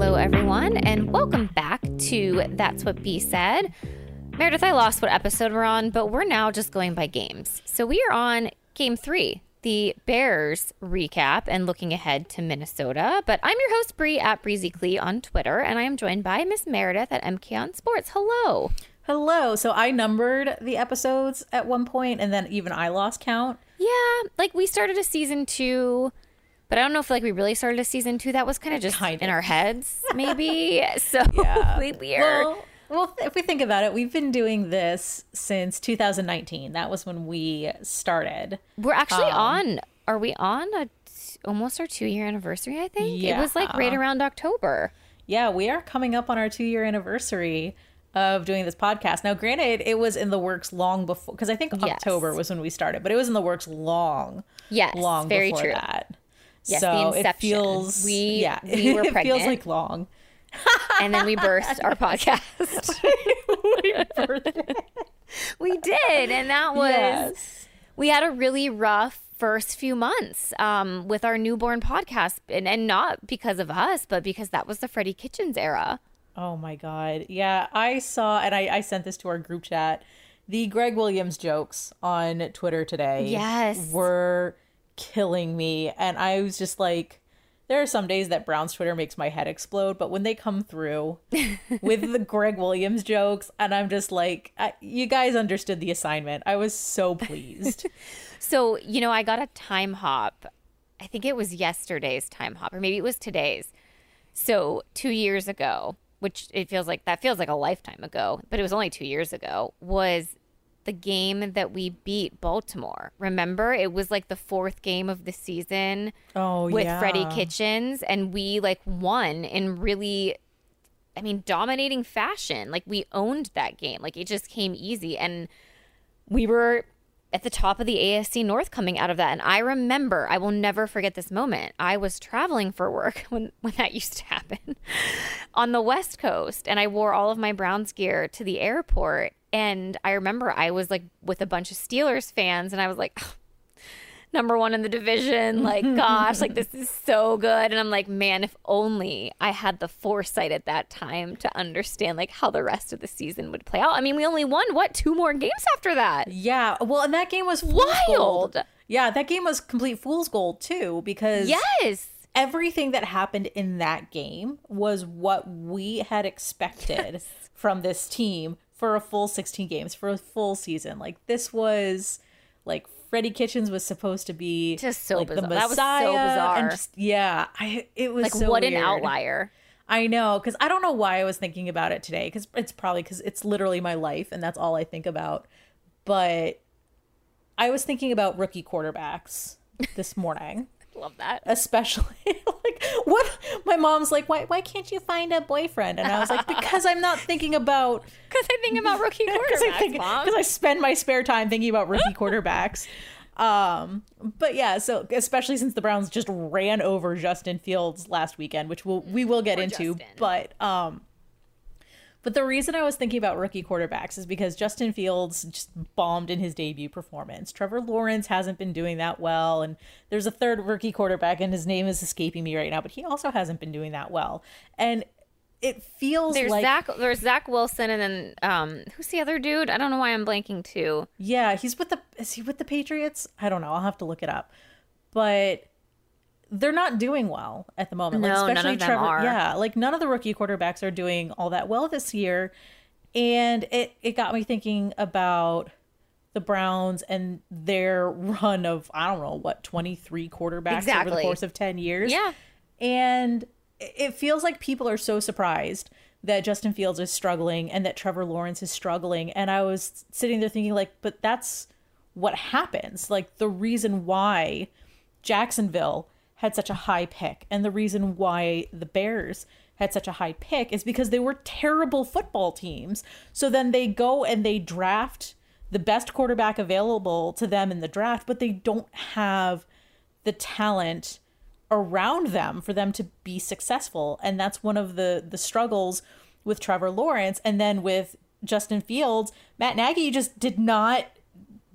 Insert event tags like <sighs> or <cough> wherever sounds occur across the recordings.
Hello, everyone, and welcome back to That's What B Said. Meredith, I lost what episode we're on, but we're now just going by games. So we are on game three, the Bears recap and looking ahead to Minnesota. But I'm your host, Bree at Breezy Clee on Twitter, and I am joined by Miss Meredith at MK on Sports. Hello. Hello. So I numbered the episodes at one point, and then even I lost count. Yeah, like we started a season two, but I don't know if like we really started a season two. That was kind of just Kind in of. our heads, maybe. <laughs> <laughs> so Yeah. weird. Well, well, if we think about it, we've been doing this since 2019. That was when we started. We're actually um, on. Are we on a t- almost our two year anniversary? I think it was like right around October. Yeah, we are coming up on our two year anniversary of doing this podcast. Now, granted, it was in the works long before, because I think Yes. October was when we started, but it was in the works long, Yes, long very before true. that. Yes, so the it feels, We- yeah, we were <laughs> it feels like long. and then we birthed our podcast. <laughs> we did, and that was Yes. we had a really rough first few months um, with our newborn podcast, and, and not because of us, but because that was the Freddie Kitchens era. Oh my god. Yeah, I saw and I, I sent this to our group chat. The Gregg Williams jokes on Twitter today Yes. were killing me. And I was just like, there are some days that Brown's Twitter makes my head explode, but when they come through <laughs> with the Gregg Williams jokes, and I'm just like, I, you guys understood the assignment. I was so pleased. <laughs> So, you know, I got a time hop. I think it was yesterday's time hop, or maybe it was today's. So, two years ago, which it feels like that feels like a lifetime ago, but it was only two years ago, was the game that we beat Baltimore. Remember? It was like the fourth game of the season oh, with yeah. Freddie Kitchens, and we like won in really. I mean, dominating fashion. Like, we owned that game. Like, it just came easy. And we were at the top of the AFC North coming out of that. And I remember, I will never forget this moment. I was traveling for work <laughs> when, when that used to happen <laughs> on the West Coast. And I wore all of my Browns gear to the airport. And I remember I was like with a bunch of Steelers fans, and I was like, number one in the division. Like, <laughs> gosh, like this is so good. And I'm like, man, if only I had the foresight at that time to understand like how the rest of the season would play out. I mean, we only won what two more games after that. Yeah, well, and that game was Wild. Yeah, that game was complete fool's gold too because Yes. everything that happened in that game was what we had expected from this team for a full 16 games for a full season like this was like Freddie Kitchens was supposed to be Just so like the bizarre. That was so bizarre. and just yeah I it was Like so what an outlier. I know because I don't know why I was thinking about it today because it's probably because it's literally my life and that's all I think about but I was thinking about rookie quarterbacks this morning Love that. especially <laughs> like what my mom's like why why can't you find a boyfriend and i was like because i'm not thinking about <laughs> Because I think about rookie <laughs> because I, quarterbacks, think- mom. 'cause I spend my spare time thinking about rookie quarterbacks um but yeah so especially since the browns just ran over justin fields last weekend which we'll, we will get into Justin. but um but the reason I was thinking about rookie quarterbacks is because Justin Fields just bombed in his debut performance. Trevor Lawrence hasn't been doing that well, and there's a third rookie quarterback, and his name is escaping me right now, but he also hasn't been doing that well. And it feels There's like Zach. There's Zach Wilson, and then um, who's the other dude? I don't know why I'm blanking too. Yeah, he's with the is he with the Patriots? I don't know. I'll have to look it up. But they're not doing well at the moment. No, none of them are. Yeah, like none of the rookie quarterbacks are doing all that well this year. And it it got me thinking about the Browns and their run of I don't know what 23 quarterbacks over the course of 10 years. Yeah. And it feels like people are so surprised that Justin Fields is struggling and that Trevor Lawrence is struggling. And I was sitting there thinking, like, but that's what happens. Like, the reason why Jacksonville had such a high pick. And the reason why the Bears had such a high pick is because they were terrible football teams. So then they go and they draft the best quarterback available to them in the draft, but they don't have the talent around them for them to be successful. And that's one of the the struggles with Trevor Lawrence. And then with Justin Fields Matt Nagy just did not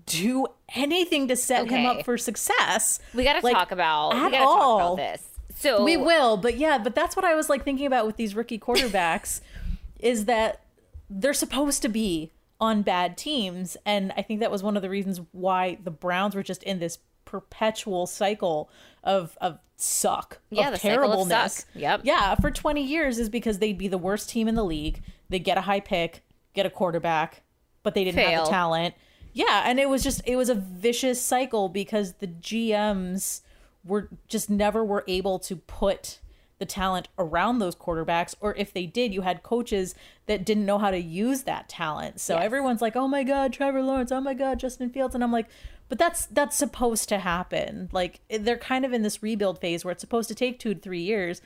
do anything to set him up for success We got to Like, talk about. We at got to talk all. about this. So We will, but yeah, but that's what I was like thinking about with these rookie quarterbacks <laughs> is that they're supposed to be on bad teams. And I think that was one of the reasons why the Browns were just in this perpetual cycle of of suck, Yeah, of the cycle of terribleness. suck. Yep. Yeah, for 20 years is because they'd be the worst team in the league. They get a high pick, get a quarterback, but they didn't have the talent. Yeah, and it was just it was a vicious cycle because the GMs were just never were able to put the talent around those quarterbacks or if they did you had coaches that didn't know how to use that talent so Yes. everyone's like oh my god trevor lawrence oh my god justin fields and i'm like but that's that's supposed to happen like they're kind of in this rebuild phase where it's supposed to take two to three years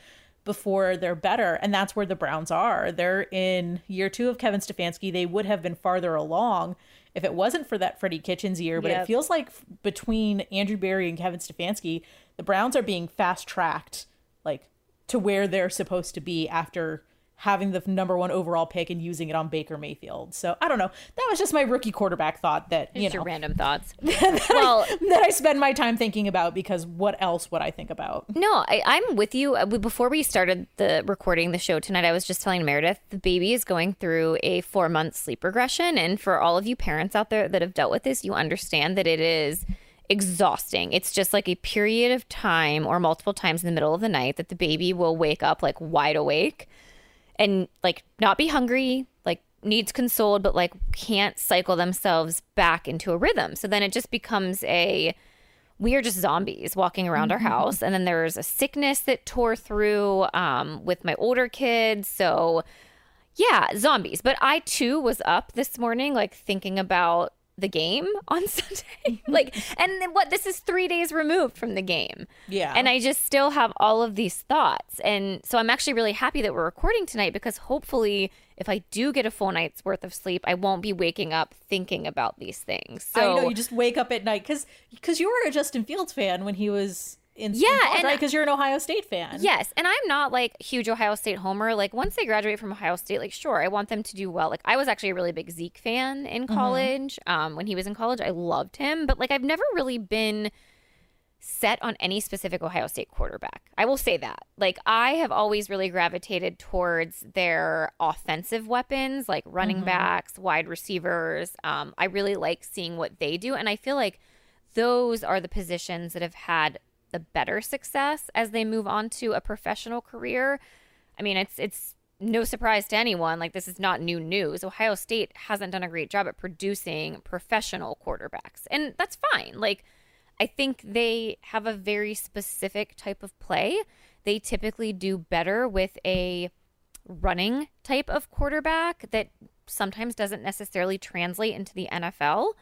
before they're better. And that's where the browns are. They're in year two of kevin stefanski. They would have been farther along if it wasn't for that freddie kitchens year. But it feels like between andrew berry and kevin stefanski the browns are being fast tracked like to where they're supposed to be after having the number one overall pick and using it on Baker Mayfield. So I don't know. That was just my rookie quarterback thought that you just know your random thoughts. <laughs> well, that I spend my time thinking about because what else would I think about? No, I, I'm with you. Uh, Before we started the recording the show tonight, I was just telling Meredith the baby is going through a four month sleep regression, and for all of you parents out there that have dealt with this, you understand that it is exhausting. It's just like a period of time or multiple times in the middle of the night that the baby will wake up like wide awake and like not be hungry, like needs consoled, but like can't cycle themselves back into a rhythm. So then it just becomes a we are just zombies walking around our house. And then there's a sickness that tore through um, with my older kids. So yeah, zombies. But I too was up this morning, like thinking about the game <laughs> on Sunday. <laughs> like, and then what? This is three days removed from the game. Yeah. And I just still have all of these thoughts. And so I'm actually really happy that we're recording tonight because hopefully, if I do get a full night's worth of sleep, I won't be waking up thinking about these things. So I know you just wake up at night because because you were a Justin Fields fan when he was in Yeah, right because you're an Ohio State fan. Yes, and I'm not like huge Ohio State homer. Like once they graduate from Ohio State, like sure, I want them to do well. Like I was actually a really big Zeke fan in college. Um, when he was in college, I loved him, but like I've never really been set on any specific Ohio State quarterback. I will say that. Like I have always really gravitated towards their offensive weapons, like running backs, wide receivers. Um, I really like seeing what they do, and I feel like those are the positions that have had the better success as they move on to a professional career. I mean, it's it's no surprise to anyone. Like this is not new news. Ohio State hasn't done a great job at producing professional quarterbacks, and that's fine. Like I think they have a very specific type of play. They typically do better with a running type of quarterback that sometimes doesn't necessarily translate into the NFL.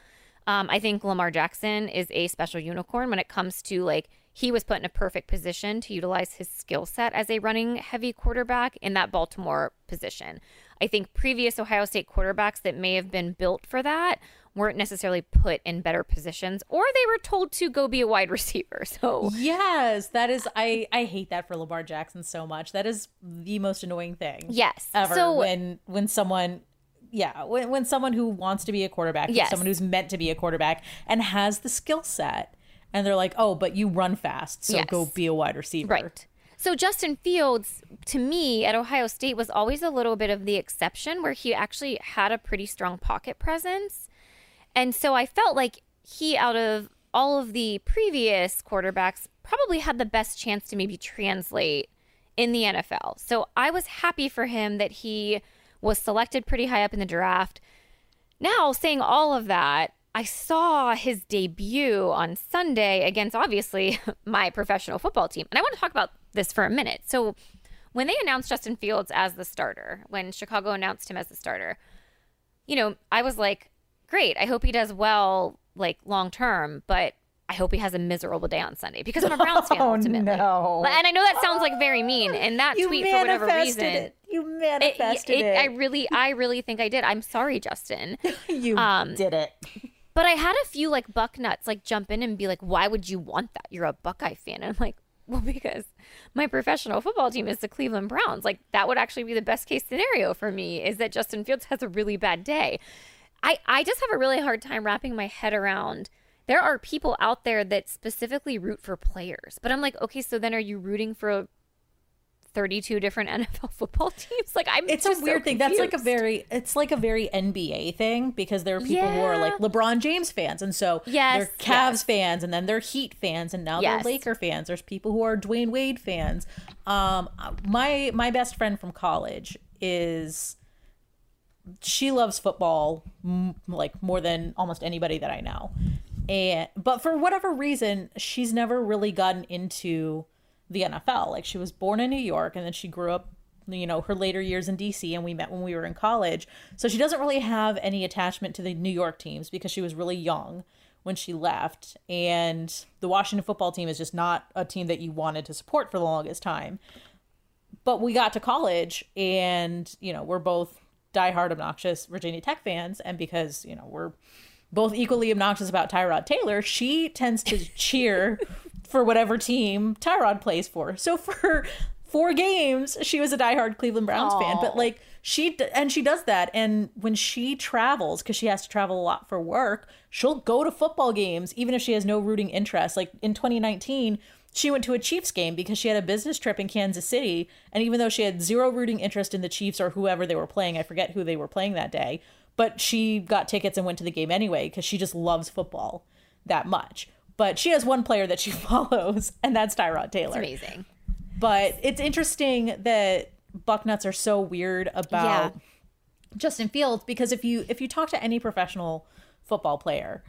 Um, I think Lamar Jackson is a special unicorn when it comes to like he was put in a perfect position to utilize his skill set as a running heavy quarterback in that Baltimore position. I think previous Ohio State quarterbacks that may have been built for that weren't necessarily put in better positions or they were told to go be a wide <laughs> receiver. So Yes, that is. I I hate that for Lamar Jackson so much. That is the most annoying thing. yes. ever so when when someone yeah when, when someone who wants to be a quarterback Yes. someone who's meant to be a quarterback and has the skill set and they're like oh but you run fast so Yes. go be a wide receiver Right. So Justin Fields, to me, at Ohio State was always a little bit of the exception where he actually had a pretty strong pocket presence. And so I felt like he, out of all of the previous quarterbacks, probably had the best chance to maybe translate in the NFL. So I was happy for him that he was selected pretty high up in the draft. Now, saying all of that, I saw his debut on Sunday against obviously <laughs> my professional football team. And I want to talk about this for a minute. So, when they announced Justin Fields as the starter, when Chicago announced him as the starter, you know, I was like, great. I hope he does well, like long term, but I hope he has a miserable day on Sunday because I'm a Browns fan <laughs> Oh, ultimately. no. And I know that sounds like very mean. And that you tweet, for whatever reason, it you it- manifested it- it, I really, I really think I did. I'm sorry, Justin. <laughs> you um, did it But I had a few like Bucknuts like jump in and be like, why would you want that? You're a Buckeye fan. And I'm like, <laughs> well, because my professional football team is the Cleveland Browns. Like that would actually be the best case scenario for me is that Justin Fields has a really bad day. I, I just have a really hard time wrapping my head around there are people out there that specifically root for players. But I'm like, okay, so then are you rooting for 32 different <laughs> NFL football teams? Like I'm It's a just so weird thing. That's like a very it's like a very NBA thing because there are people who are like LeBron James fans and so Yes, they're Cavs yes. fans and then they're Heat fans and now Yes. they're Laker fans. There's people who are Dwyane Wade fans. Um my my best friend from college is she loves football m- like more than almost anybody that I know. And but for whatever reason, she's never really gotten into the NFL. Like she was born in New York and then she grew up, you know, her later years in DC and we met when we were in college. So she doesn't really have any attachment to the New York teams because she was really young when she left and the Washington football team is just not a team that you wanted to support for the longest time but we got to college and you know we're both diehard obnoxious virginia tech fans and because you know we're both equally obnoxious about tyrod taylor she tends to <laughs> cheer for whatever team tyrod plays for so <laughs> for four games she was a diehard cleveland browns fan but like she and she does that and when she travels because she has to travel a lot for work she'll go to football games even if she has no rooting interest like in 2019 she went to a Chiefs game because she had a business trip in Kansas City. And even though she had zero rooting interest in the Chiefs or whoever they were playing, I forget who they were playing that day, but she got tickets and went to the game anyway because she just loves football that much. But she has one player that she <laughs> follows, and that's Tyrod Taylor. amazing. But it's interesting that Bucknuts are so weird about Yeah. Justin Fields because if you if you talk to any professional football player,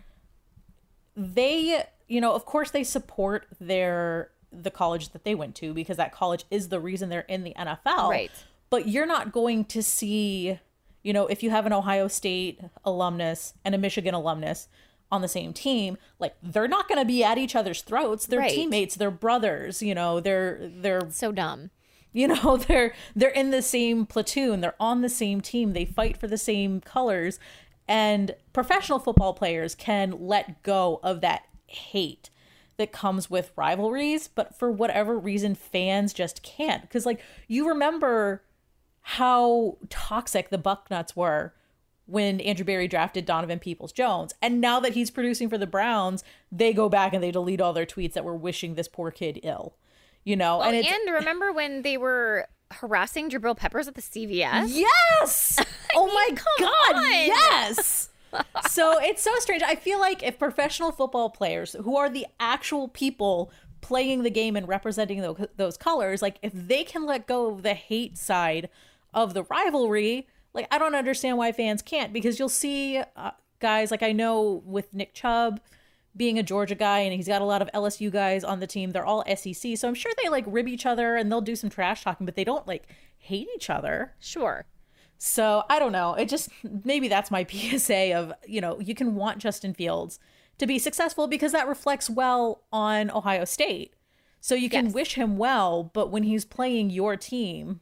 they you know of course they support their the college that they went to because that college is the reason they're in the NFL. Right. But you're not going to see, you know, if you have an Ohio State alumnus and a Michigan alumnus on the same team, like they're not going to be at each other's throats. They're Right. teammates, they're brothers, you know, they're they're So dumb. you know <laughs> they're they're in the same platoon they're on the same team they fight for the same colors and professional football players can let go of that hate that comes with rivalries but for whatever reason fans just can't because like you remember how toxic the bucknuts were when Andrew Berry drafted Donovan Peoples Jones. And now that he's producing for the Browns, they go back and they delete all their tweets that were wishing this poor kid ill. You know, Well, and and, remember when they were harassing Jabril Peppers at the CVS? Yes. <laughs> oh my god. on. Yes. <laughs> so it's so strange. I feel like if professional football players who are the actual people playing the game and representing those, those colors, like if they can let go of the hate side of the rivalry, like I don't understand why fans can't because you'll see uh, guys like I know with Nick Chubb being a Georgia guy and he's got a lot of LSU guys on the team. They're all SEC. So I'm sure they like rib each other and they'll do some trash talking, but they don't like hate each other. Sure. So I don't know. It just maybe that's my <laughs> PSA of, you know, you can want Justin Fields to be successful because that reflects well on Ohio State. So you can Yes. wish him well, but when he's playing your team,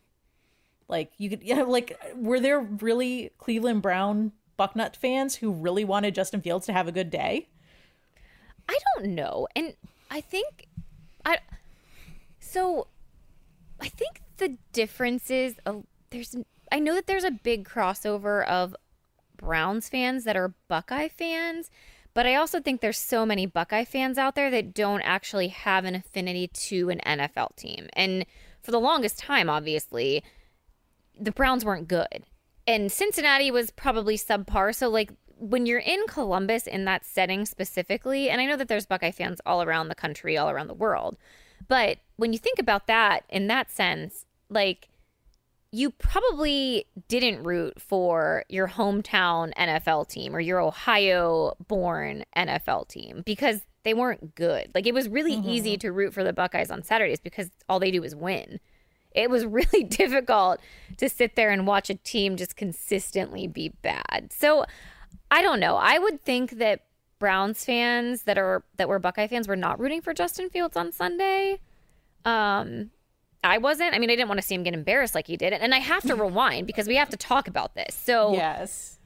like you could <laughs> yeah, like were there really Cleveland Brown Bucknut fans who really wanted Justin Fields to have a good day? I don't know. And I think I so I think the difference is uh, there's I know that there's a big crossover of Browns fans that are Buckeye fans, but I also think there's so many Buckeye fans out there that don't actually have an affinity to an NFL team. And for the longest time obviously, the Browns weren't good. And Cincinnati was probably subpar. So, like, when you're in Columbus in that setting specifically, and I know that there's Buckeye fans all around the country, all around the world, but when you think about that in that sense, like, you probably didn't root for your hometown NFL team or your Ohio born NFL team because they weren't good. Like, it was really mm-hmm. easy to root for the Buckeyes on Saturdays because all they do is win it was <laughs> really difficult to sit there and watch a team just consistently be bad. So I don't know. I would think that Browns fans that are that were Buckeye fans were not rooting for Justin Fields on Sunday. Um I wasn't. I mean, I didn't want to see him get embarrassed like he did. And I have to <laughs> rewind because we have to talk about this. So Yes.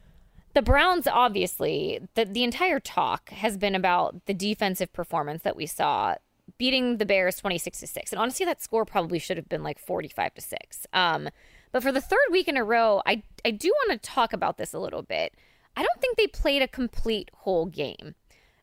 the Browns, obviously, the, the entire talk has been about the defensive performance that we saw beating the Bears 26 to 6. And honestly, that score probably should have been like 45 to 6. Um, but for the third week in a row, I, I do want to talk about this a little bit. I don't think they played a complete whole game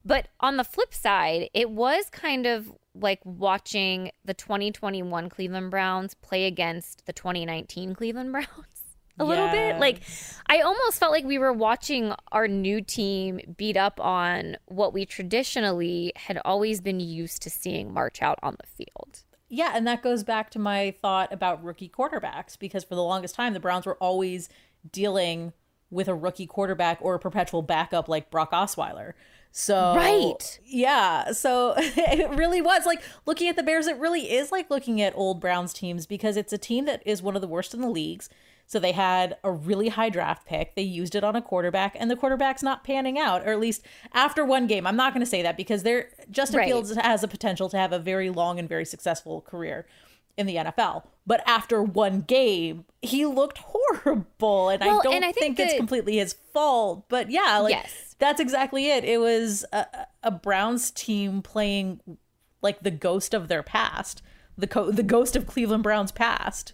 But on the flip side, it was kind of like watching the 2021 Cleveland Browns play against the 2019 Cleveland <laughs> Browns a little bit. Like, I almost felt like we were watching our new team beat up on what we traditionally had always been used to seeing march out on the field. Yeah, and that goes back to my thought about rookie quarterbacks because for the longest time the Browns were always dealing with a rookie quarterback or a perpetual backup like Brock Osweiler. So Right. yeah. So <laughs> it really was like looking at the Bears. It really is like looking at old Browns teams because it's a team that is one of the worst in the leagues. So they had a really high draft pick. They used it on a quarterback, and the quarterback's not panning out, or at least after one game. I'm not going to say that because they're Justin Right. Fields has a potential to have a very long and very successful career in the NFL. But after one game, he looked horrible, and Well, I don't and I think, think it's completely his fault. But yeah, like Yes. that's exactly it. It was a, a Browns team playing like the ghost of their past, the co- the ghost of Cleveland Browns past.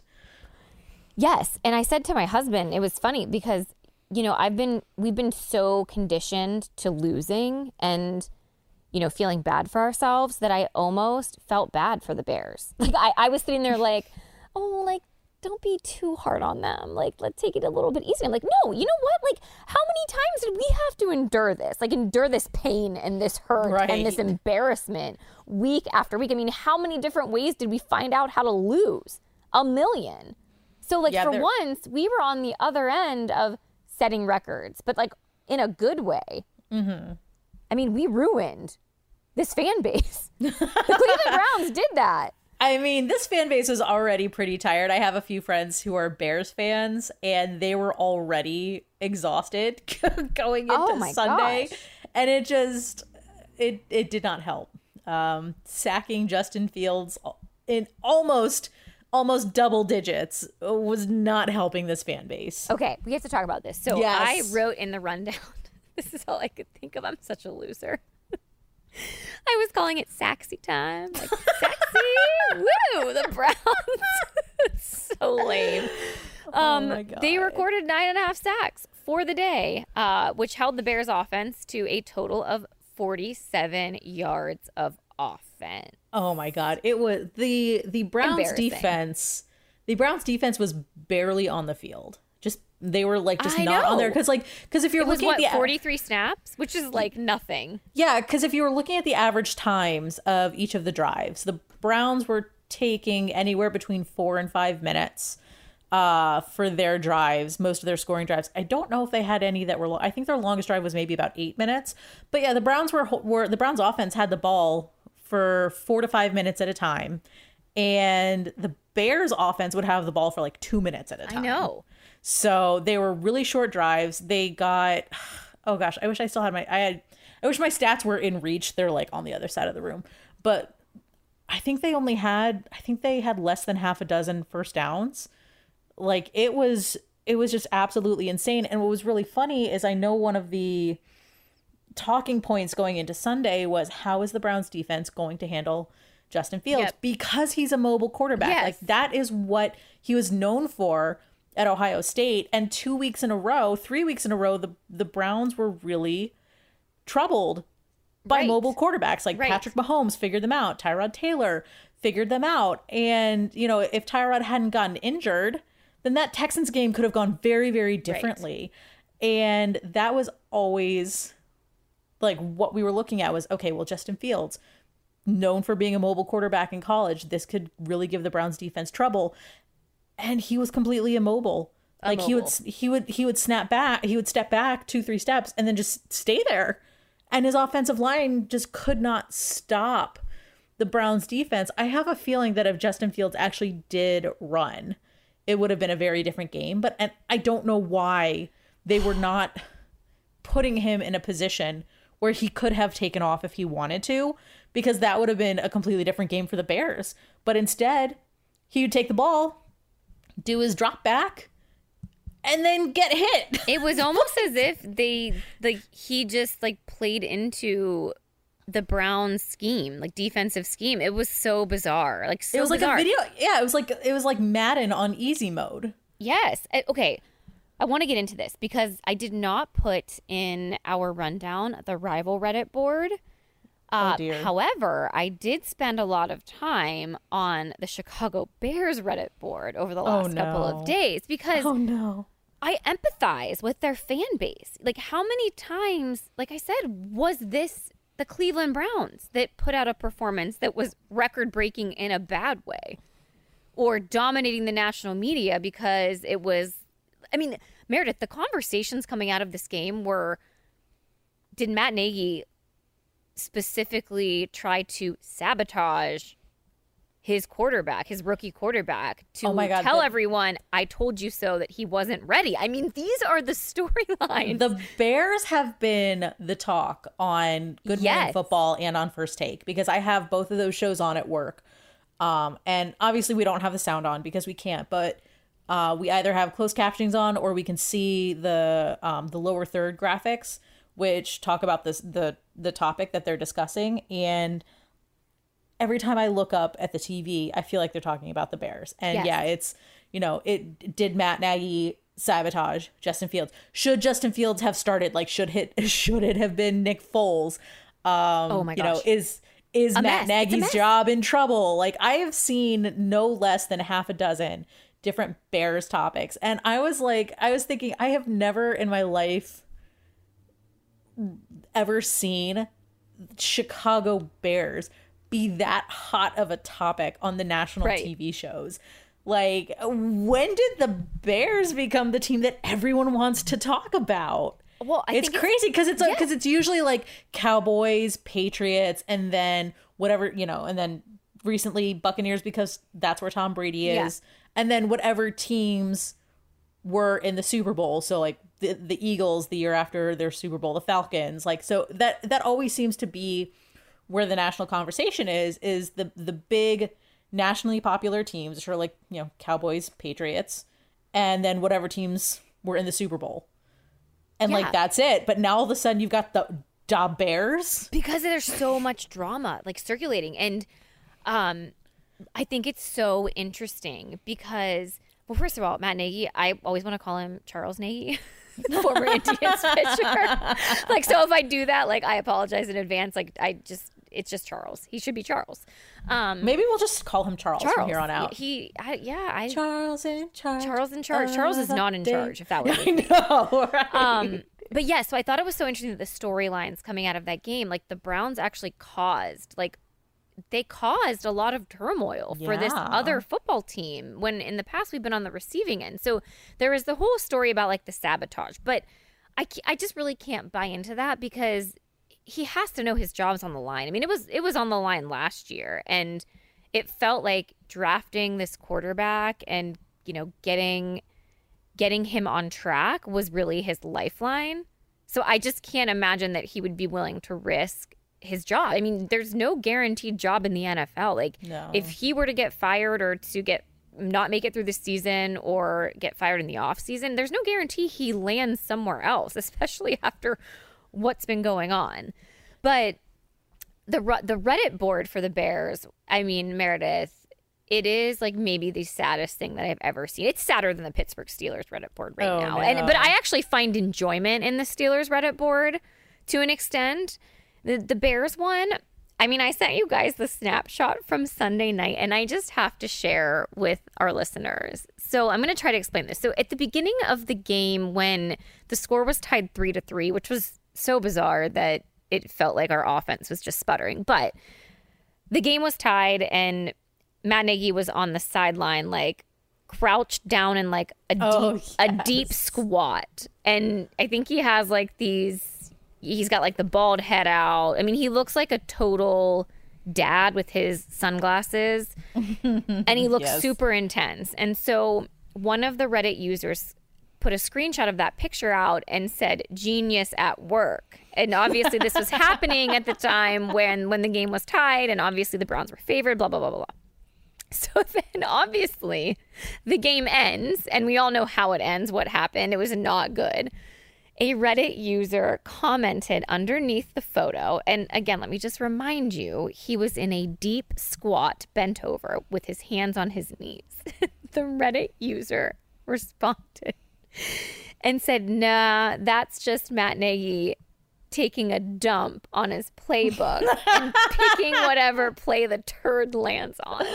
Yes, and I said to my husband, it was funny because you know I've been we've been so conditioned to losing and you know feeling bad for ourselves that I almost felt bad for the Bears. <laughs> Like I, I was sitting there like, oh, like don't be too hard on them. Like let's take it a little bit easy. I'm like, no, you know what? Like how many times did we have to endure this? Like endure this pain and this hurt Right. and this embarrassment week after week. I mean, how many different ways did we find out how to lose? A million. So like Yeah, for once, we were on the other end of setting records, but like in a good way. Mm-hmm. I mean, we ruined this fan base. <laughs> the Cleveland <laughs> Browns did that. I mean, this fan base is already pretty tired. I have a few friends who are Bears fans, and they were already exhausted <laughs> going into Oh Sunday, gosh. and it just it it did not help. Um, sacking Justin Fields in almost almost double digits was not helping this fan base. Okay, we have to talk about this. So Yes. I wrote in the rundown. <laughs> This is all I could think of. I'm such a loser. <laughs> I was calling it Saxy time. Like sexy. <laughs> Woo! The Browns. So lame. Um, my They recorded nine and a half sacks for the day, uh, which held the Bears offense to a total of 47 yards of offense. Oh my god. It was the the Browns defense. The Browns defense was barely on the field. Just they were like just I not on there cuz like cuz if you're It was looking what, at the 43 snaps, which is like nothing. Yeah, cuz if you were looking at the average times of each of the drives, the Browns were taking anywhere between 4 and 5 minutes uh for their drives, most of their scoring drives. I don't know if they had any that were I think their longest drive was maybe about 8 minutes. But yeah, the Browns were were the Browns offense had the ball for 4 to 5 minutes at a time. And the Bears offense would have the ball for like 2 minutes at a time. I know. So they were really short drives. They got <sighs> oh gosh, I wish I still had my I had I wish my stats were in reach. They're like on the other side of the room. But I think they only had I think they had less than half a dozen first downs. Like it was it was just absolutely insane. And what was really funny is I know one of the talking points going into Sunday was how is the Browns defense going to handle Justin Fields Yep. because he's a mobile quarterback. Yes. Like that is what he was known for at Ohio State and 2 weeks in a row, 3 weeks in a row the the Browns were really troubled by Right. mobile quarterbacks like Right. Patrick Mahomes figured them out, Tyrod Taylor figured them out. And, you know, if Tyrod hadn't gotten injured, then that Texans game could have gone very, very differently. And that was always like what we were looking at was okay, well, Justin Fields, known for being a mobile quarterback in college, this could really give the Browns defense trouble. And he was completely immobile. Like he would he would he would snap back, he would step back two, three steps and then just stay there. And his offensive line just could not stop the Browns defense. I have a feeling that if Justin Fields actually did run, it would have been a very different game. But and I don't know why they were not putting him in a position where he could have taken off if he wanted to, because that would have been a completely different game for the Bears. But instead, he would take the ball, do his drop back, and then get hit. <laughs> It was almost as if they like he just like played into the Browns scheme, like defensive scheme. It was so bizarre. Like so it was like bizarre. a video. Yeah, it was like it was like Madden on easy mode. Yes. Uh, Okay. I want to get into this because I did not put in our rundown the rival Reddit board. Uh, Oh, dear. However, I did spend a lot of time on the Chicago Bears Reddit board over the last couple no. of days because Oh no. I empathize with their fan base. Like, how many times, like I said, was this the Cleveland Browns that put out a performance that was record breaking in a bad way or dominating the national media because it was, I mean, Meredith, the conversations coming out of this game were did Matt Nagy specifically try to sabotage his quarterback, his rookie quarterback, to Oh God, tell the- everyone, I told you so, that he wasn't ready. I mean, these are the <laughs> storylines. The Bears have been the talk on Good Morning Football and on First Take because I have both of those shows on at work. Um, and obviously we don't have the sound on because we can't, but uh, we either have closed captionings on or we can see the um, the lower third graphics, which talk about this the the topic that they're discussing. And every time I look up at the TV, I feel like they're talking about the Bears. And Yes. yeah, it's you know, it did Matt Nagy sabotage Justin Fields. Should Justin Fields have started? Like, should it <laughs> should it have been Nick Foles? Um, Oh my you know, is is A Matt mess. Nagy's job in trouble? Like, I have seen no less than half a dozen different Bears topics, and I was like, I was thinking, I have never in my life ever seen Chicago Bears be that hot of a topic on the national Right. TV shows. Like, when did the Bears become the team that everyone wants to talk about? Well, I it's crazy because it's because it's usually like Cowboys, Patriots, and then whatever you know, and then recently Buccaneers because that's where Tom Brady Yeah. And then whatever teams were in the Super Bowl. So like the the Eagles the year after their Super Bowl, the Falcons. Like so that that always seems to be where the national conversation is is the the big nationally popular teams, which are like you know Cowboys, Patriots, and then whatever teams were in the Super Bowl, and Yeah. like that's it. But now all of a sudden you've got the da Bears. because there's so much drama like circulating and um i think it's so interesting because well first of all matt nagy i always want to call him charles nagy <laughs> former indians <laughs> pitcher like so if i do that like i apologize in advance like i just it's just charles he should be charles um Maybe we'll just call him Charles, charles from here on out. he I, yeah i Charles in charge. charles in charge charles is not in the- charge if that <laughs> was I know, right? um but yeah so i thought it was so interesting that the storylines coming out of that game like the browns actually caused like they caused a lot of turmoil for this other football team when in the past we've been on the receiving end. So there is the whole story about like the sabotage but i, I just really can't buy into that because he has to know his job's on the line. I mean it was it was on the line last year and it felt like drafting this quarterback and you know getting getting him on track was really his lifeline. So I just can't imagine that he would be willing to risk his job. I mean, there's no guaranteed job in the NFL. Like No. if he were to get fired or to get not make it through the season or get fired in the off season, there's no guarantee he lands somewhere else, <laughs> especially after what's been going on. But the the Reddit board for the Bears, I mean, Meredith, it is like maybe the saddest thing that I've ever seen. It's sadder than the Pittsburgh Steelers Reddit board right Oh, now. And but. I actually find enjoyment in the Steelers Reddit board to an extent. The the Bears one, I mean, I sent you guys the snapshot from Sunday night and I just have to share with our listeners. So I'm going to try to explain this. So at the beginning of the game when the score was tied 3 to 3, which was so bizarre that it felt like our offense was just sputtering, but the game was tied and Matt Nagy was on the sideline like crouched down in like a oh, deep Oh, a deep squat and I think he has like these he's got like the bald head out. I mean, he looks like a total dad with his sunglasses <laughs> and he looks Yes. super intense. And so one of the Reddit users put a screenshot of that picture out and said genius at work. And obviously this was <laughs> happening at the time when when the game was tied and obviously the Browns were favored blah blah blah blah blah. So <laughs> then obviously the game ends and we all know how it ends, what happened. It was not good. A Reddit user commented underneath the photo. And again, let me just remind you, he was in a deep squat, bent over with his hands on his knees. <laughs> the Reddit user <laughs> responded and said, "Nah, that's just Matt Nagy taking a dump on his playbook and <laughs> picking whatever play the turd lands on."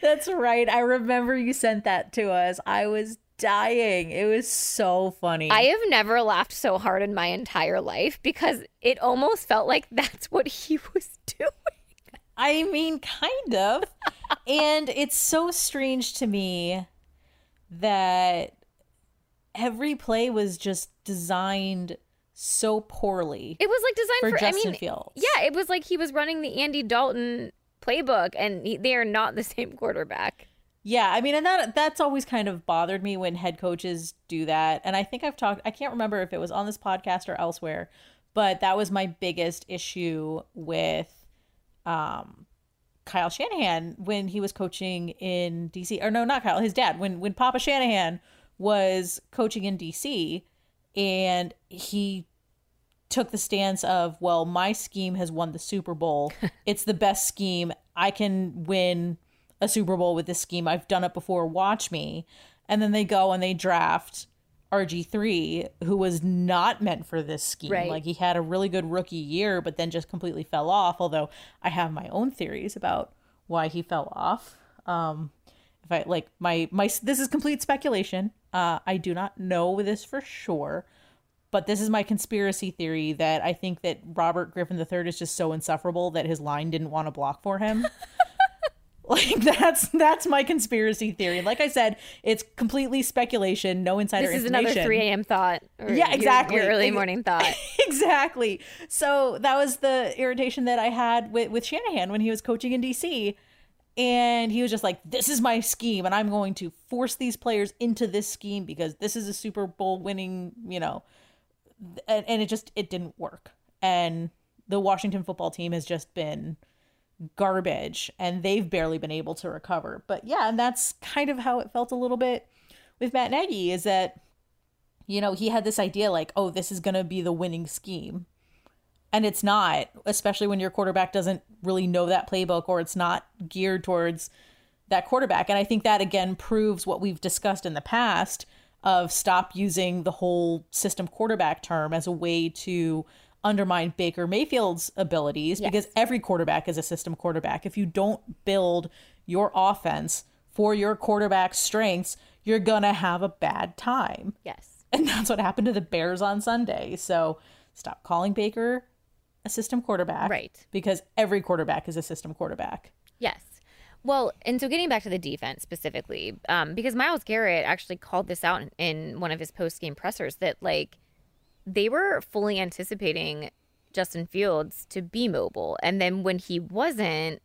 That's right. I remember you sent that to us. I was dying. It was so funny. I have never laughed so hard in my entire life because it almost felt like that's what he <laughs> was doing. I mean, kind of. and it's so strange to me that every play was just designed so poorly. It was like designed For for, I Justin mean, Fields. yeah, it was like he was running the Andy Dalton playbook, and he, they are not the same quarterback. Yeah, I mean, and that that's always kind of bothered me when head coaches do that. And I think I've talked. I can't remember if it was on this podcast or elsewhere, but that was my biggest issue with um, Kyle Shanahan when he was coaching in DC. Or no, not Kyle. His dad when when Papa Shanahan was coaching in DC, and he took the stance of, well, my scheme has won the Super Bowl. <laughs> it's the best scheme. I can win a Super Bowl with this scheme. I've done it before. Watch me. And then they go and they draft RG3, who was not meant for this scheme. Right. Like he had a really good rookie year, but then just completely fell off. Although I have my own theories about why he fell off. Um, if I like my my this is complete speculation. Uh, I do not know this for sure, but this is my conspiracy theory that I think that Robert Griffin III is just so insufferable that his line didn't want to block for him. <laughs> <laughs> like that's that's my conspiracy theory. Like I said, it's completely speculation, no insider This is another 3 a.m. thought. or Yeah, exactly. Your, early morning thought. <laughs> exactly. So that was the irritation that I had with, with Shanahan when he was coaching in DC. And he was just like, this is my scheme, and I'm going to force these players into this scheme because this is a Super Bowl winning, you know. And, and it just it didn't work. And the Washington football team has just been garbage and they've barely been able to recover. But yeah, and that's kind of how it felt a little bit with Matt Nagy is that you know, he had this idea like, oh, this is going to be the winning scheme. And it's not, especially when your quarterback doesn't really know that playbook or it's not geared towards that quarterback. And I think that again proves what we've discussed in the past of stop using the whole system quarterback term as a way to undermine Baker Mayfield's abilities because every quarterback is a system quarterback. If you don't build your offense for your quarterback's strengths, you're going to have a bad time. Yes. And that's what happened to the Bears on Sunday. So stop calling Baker a system quarterback. Right. Because every quarterback is a system quarterback. Yes. Well, and so getting back to the defense specifically, um, because Myles Garrett actually called this out in, in one of his post game pressers that like they were fully anticipating Justin Fields to be mobile, and then when he wasn't,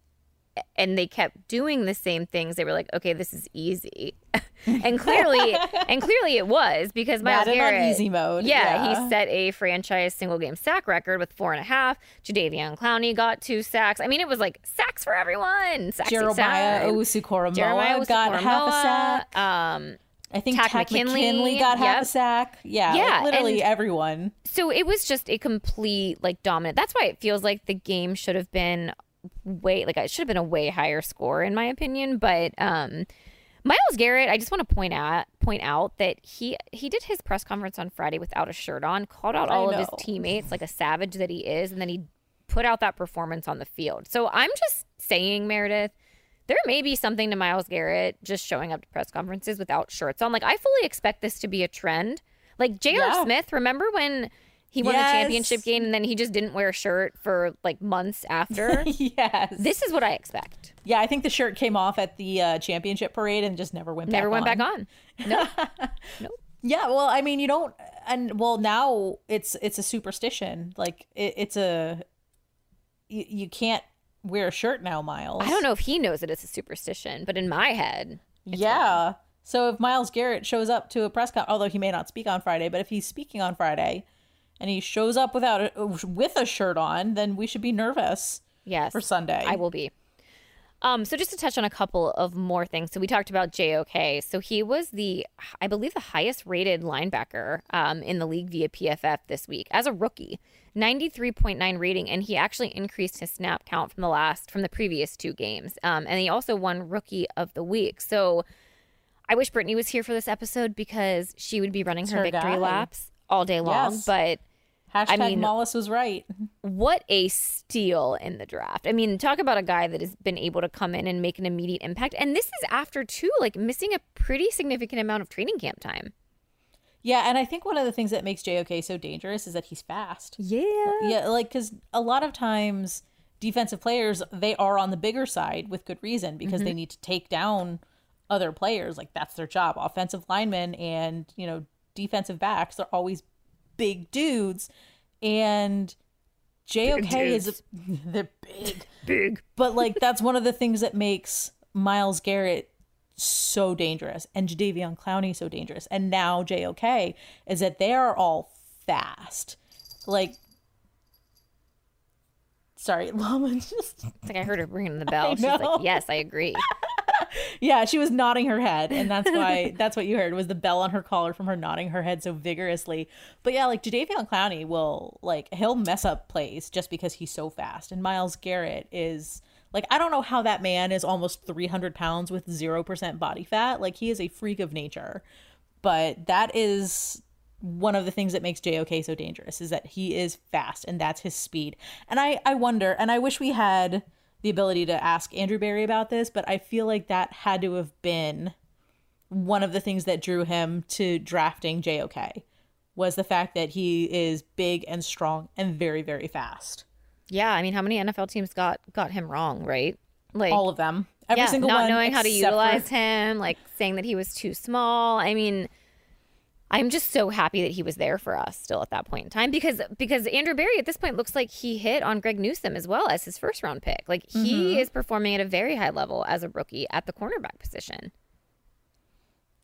and they kept doing the same things, they were like, okay, this is easy, <laughs> and clearly, and clearly it was because Myles Madden Garrett on easy mode. yeah, he set a franchise single game sack record with four and a half. Jadeveon Clowney got two sacks. I mean, it was like sacks for everyone. Sacks Jeremiah. Owusu-Koramoah Jeremiah got half a sack. Um, I think Takk Takk, McKinley, McKinley, got half yep. a sack. Yeah, Yeah, like literally and- everyone. so it was just a complete like dominant. That's why it feels like the game should have been way like it should have been a way higher score in my opinion. But um, Myles Garrett, I just want to point out point out that he he did his press conference on Friday without a shirt on, called out all of his teammates like a savage that he is, and then he put out that performance on the field. So I'm just saying, Meredith. There may be something to Myles Garrett just showing up to press conferences without shirts on. Like I fully expect this to be a trend. Like J.R. Yeah. Smith, remember when he won Yes. the championship game and then he just didn't wear a shirt for like months after? <laughs> yes. this is what I expect. yeah, I think the shirt came off at the uh, championship parade and just never went back. Never back went on. back on. No. <laughs> nope. Yeah, well, I mean, you don't, and well, now it's it's a superstition. Like it, it's a, you, you can't wear a shirt now, Myles. I don't know if he knows that it's a superstition, but in my head, yeah. So if Myles Garrett shows up to a press con, although he may not speak on Friday, but if he's speaking on Friday, and he shows up without a, with a shirt on, then we should be nervous yes. for Sunday. I will be. Um, so just to touch on a couple of more things. So we talked about JOK. So he was the, I believe, the highest rated linebacker um, in the league via PFF this week as a rookie, 93.9 rating, and he actually increased his snap count from the last, from the previous two games. Um, and he also won Rookie of the Week. So I wish Brittany was here for this episode because she would be running her, her victory guy. laps all day long. Yes. But Hashtag mean- Mollis was right. what a steal in the draft. I mean, talk about a guy that has been able to come in and make an immediate impact. And this is after, too, like missing a pretty significant amount of training camp time. Yeah, and I think one of the things that makes JOK so dangerous is that he's fast. Yeah. Yeah, like because a lot of times defensive players they are on the bigger side with good reason because they mm-hmm. need to take down other players. Like that's their job. Offensive linemen and you know defensive backs they're always big dudes, and JOK is <laughs> they're big, <laughs> Big. but like that's one of the things that makes Myles Garrett so dangerous and Jadeveon Clowney so dangerous and now JOK is that they are all fast. Like sorry, <laughs> Llama just It's like I heard her ringing the bell. She's know. like, yes, I agree. Yeah, she was nodding her head and that's why that's what you heard was the bell on her collar from her nodding her head so vigorously. But yeah, like Jadeveon Clowney will like he'll mess up plays just because he's so fast. And Myles Garrett is like I don't know how that man is almost 300 pounds with 0% body fat. Like he is a freak of nature. But that is one of the things that makes JOK so dangerous is that he is fast and that's his speed. And I I wonder and I wish we had the ability to ask Andrew Berry about this, but I feel like that had to have been one of the things that drew him to drafting JOK was the fact that he is big and strong and very very fast. Yeah, I mean, how many NFL teams got got him wrong, right? Like All of them. Every yeah, single not one knowing how to except for- utilize him, like saying that he was too small. I mean, I'm just so happy that he was there for us still at that point in time because because Andrew Berry at this point looks like he hit on Greg Newsome as well as his first round pick. Like he Mm-hmm. is performing at a very high level as a rookie at the cornerback position.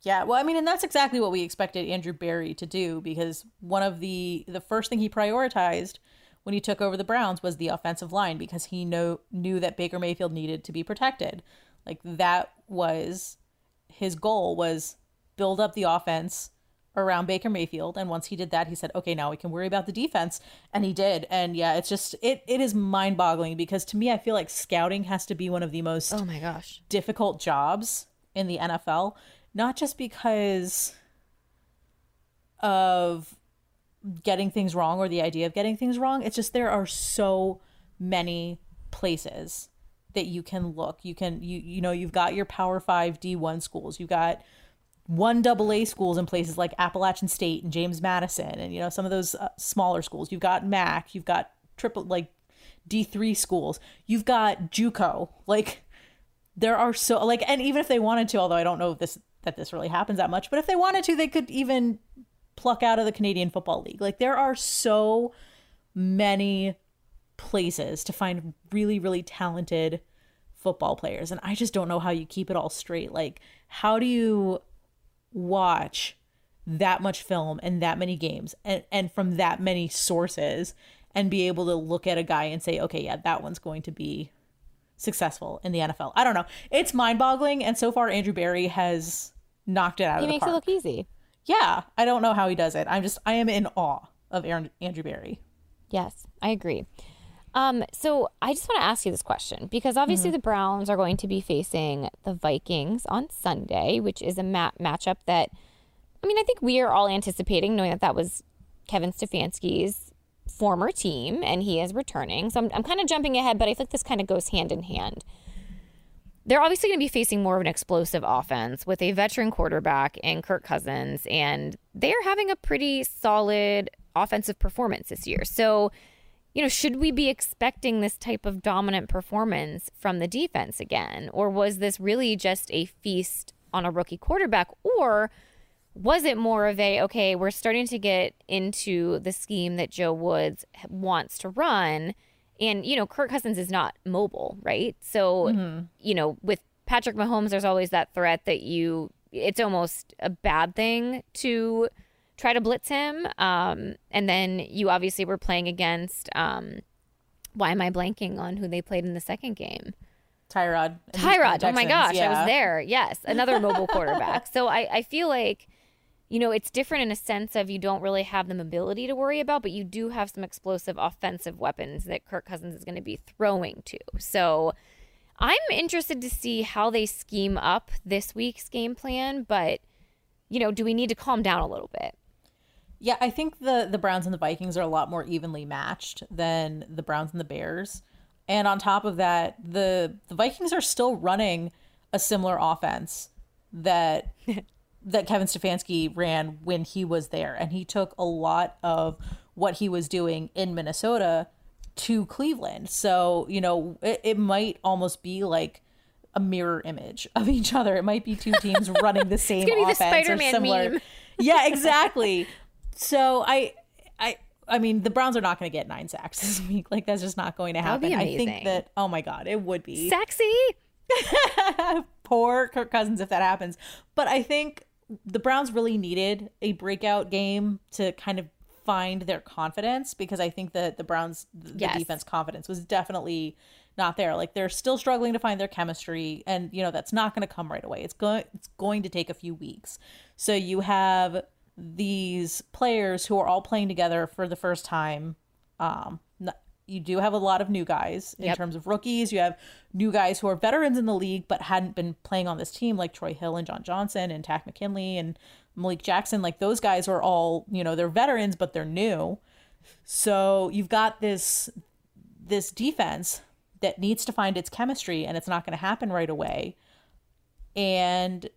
Yeah, well, I mean, and that's exactly what we expected Andrew Berry to do because one of the the first thing he prioritized when he took over the Browns was the offensive line because he know knew that Baker Mayfield needed to be protected. Like that was his goal was build up the offense around Baker Mayfield and once he did that he said okay now we can worry about the defense and he did and yeah it's just it it is mind-boggling because to me I feel like scouting has to be one of the most Oh my gosh. difficult jobs in the NFL, not just because of getting things wrong or the idea of getting things wrong. It's just there are so many places that you can look. You can you you know, you've got your Power 5 D1 schools. You've got one double A schools in places like Appalachian State and James Madison and you know some of those uh, smaller schools. You've got MAC, you've got triple like D3 schools. You've got JUCO. Like there are so like and even if they wanted to although i don't know if this that this really happens that much but if they wanted to they could even pluck out of the canadian football league like there are so many places to find really really talented football players and i just don't know how you keep it all straight like how do you watch that much film and that many games and, and from that many sources and be able to look at a guy and say okay yeah that one's going to be successful in the NFL. I don't know. It's mind-boggling and so far Andrew Berry has knocked it out He of the makes it look easy. yeah, I don't know how he does it. I'm just I am in awe of Aaron, Andrew Berry. Yes, I agree. Um, so I just want to ask you this question because obviously the Browns are going to be facing the Vikings on Sunday, which is a mat- matchup that, I mean, I think we are all anticipating, knowing that that was Kevin Stefanski's former team and he is returning. So I'm, I'm kind of jumping ahead, but I feel like this kind of goes hand in hand. They're obviously going to be facing more of an explosive offense with a veteran quarterback and Kirk Cousins, and they are having a pretty solid offensive performance this year. So, you know, should we be expecting this type of dominant performance from the defense again? Or was this really just a feast on a rookie quarterback? Or was it more of a, okay, we're starting to get into the scheme that Joe Woods wants to run? And, you know, Kirk Cousins is not mobile, right? So, mm-hmm. you know, with Patrick Mahomes, there's always that threat that you, it's almost a bad thing to try to blitz him. Um, and then you obviously were playing against, um, why am I blanking on who they played in the second game? Tyrod. Tyrod. Oh my gosh, I was there. Yes, another mobile <laughs> quarterback. So I, I feel like, you know, it's different in a sense of you don't really have the mobility to worry about, but you do have some explosive offensive weapons that Kirk Cousins is going to be throwing to. So I'm interested to see how they scheme up this week's game plan, but you know, do we need to calm down a little bit? Yeah, I think the the Browns and the Vikings are a lot more evenly matched than the Browns and the Bears. And on top of that, the the Vikings are still running a similar offense that <laughs> that Kevin Stefanski ran when he was there and he took a lot of what he was doing in Minnesota to Cleveland. So, you know, it, it might almost be like a mirror image of each other. It might be two teams <laughs> running the same gonna be the offense or Spider-Man similar. meme. Yeah, exactly. So I I I mean the Browns are not going to get nine sacks <laughs> this week. Like that's just not going to happen. I think that oh my god, it would be Sexy. <laughs> poor Kirk Cousins if that happens. But I think the Browns really needed a breakout game to kind of find their confidence because I think that the Browns the Yes. defense confidence was definitely not there. Like they're still struggling to find their chemistry and you know that's not going to come right away. It's going it's going to take a few weeks. So you have these players who are all playing together for the first time um you do have a lot of new guys in Yep. terms of rookies. You have new guys who are veterans in the league but hadn't been playing on this team, like Troy Hill and John Johnson and Takk McKinley and Malik Jackson. Like those guys are all, you know, they're veterans, but they're new. So you've got this this defense that needs to find its chemistry and it's not going to happen right away. And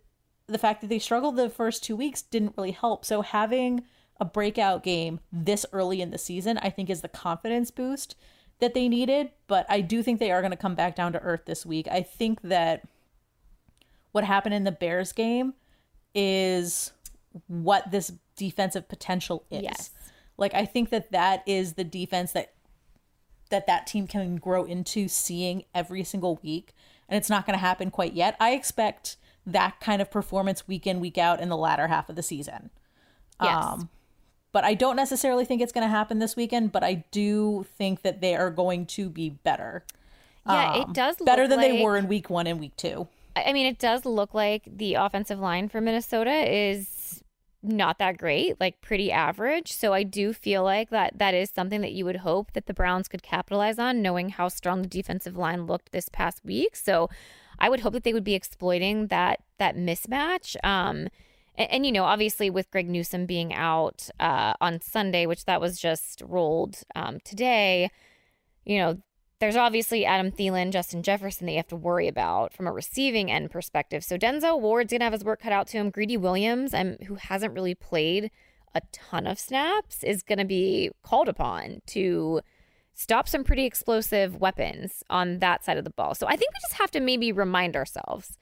the fact that they struggled the first two weeks didn't really help. So having a breakout game this early in the season, I think, is the confidence boost that they needed. But I do think they are going to come back down to earth this week. I think that what happened in the Bears game is what this defensive potential is. Yes. Like I think that that is the defense that that that team can grow into seeing every single week and it's not going to happen quite yet. I expect that kind of performance week in week out in the latter half of the season. Yes. Um, but I don't necessarily think it's going to happen this weekend, but I do think that they are going to be better. yeah, Um, it does better than they were in week 1 and week 2. I I mean, it does look like the offensive line for Minnesota is not that great, like pretty average. So I do feel like that that is something that you would hope that the Browns could capitalize on, knowing how strong the defensive line looked this past week. So I would hope that they would be exploiting that that mismatch. Um, and, and, you know, obviously with Greg Newsome being out uh, on Sunday, which that was just rolled um, today, you know, there's obviously Adam Thielen, Justin Jefferson that you have to worry about from a receiving end perspective. So Denzel Ward's gonna have his work cut out to him. Greedy Williams, um, who hasn't really played a ton of snaps, is gonna be called upon to stop some pretty explosive weapons on that side of the ball. So I think we just have to maybe remind ourselves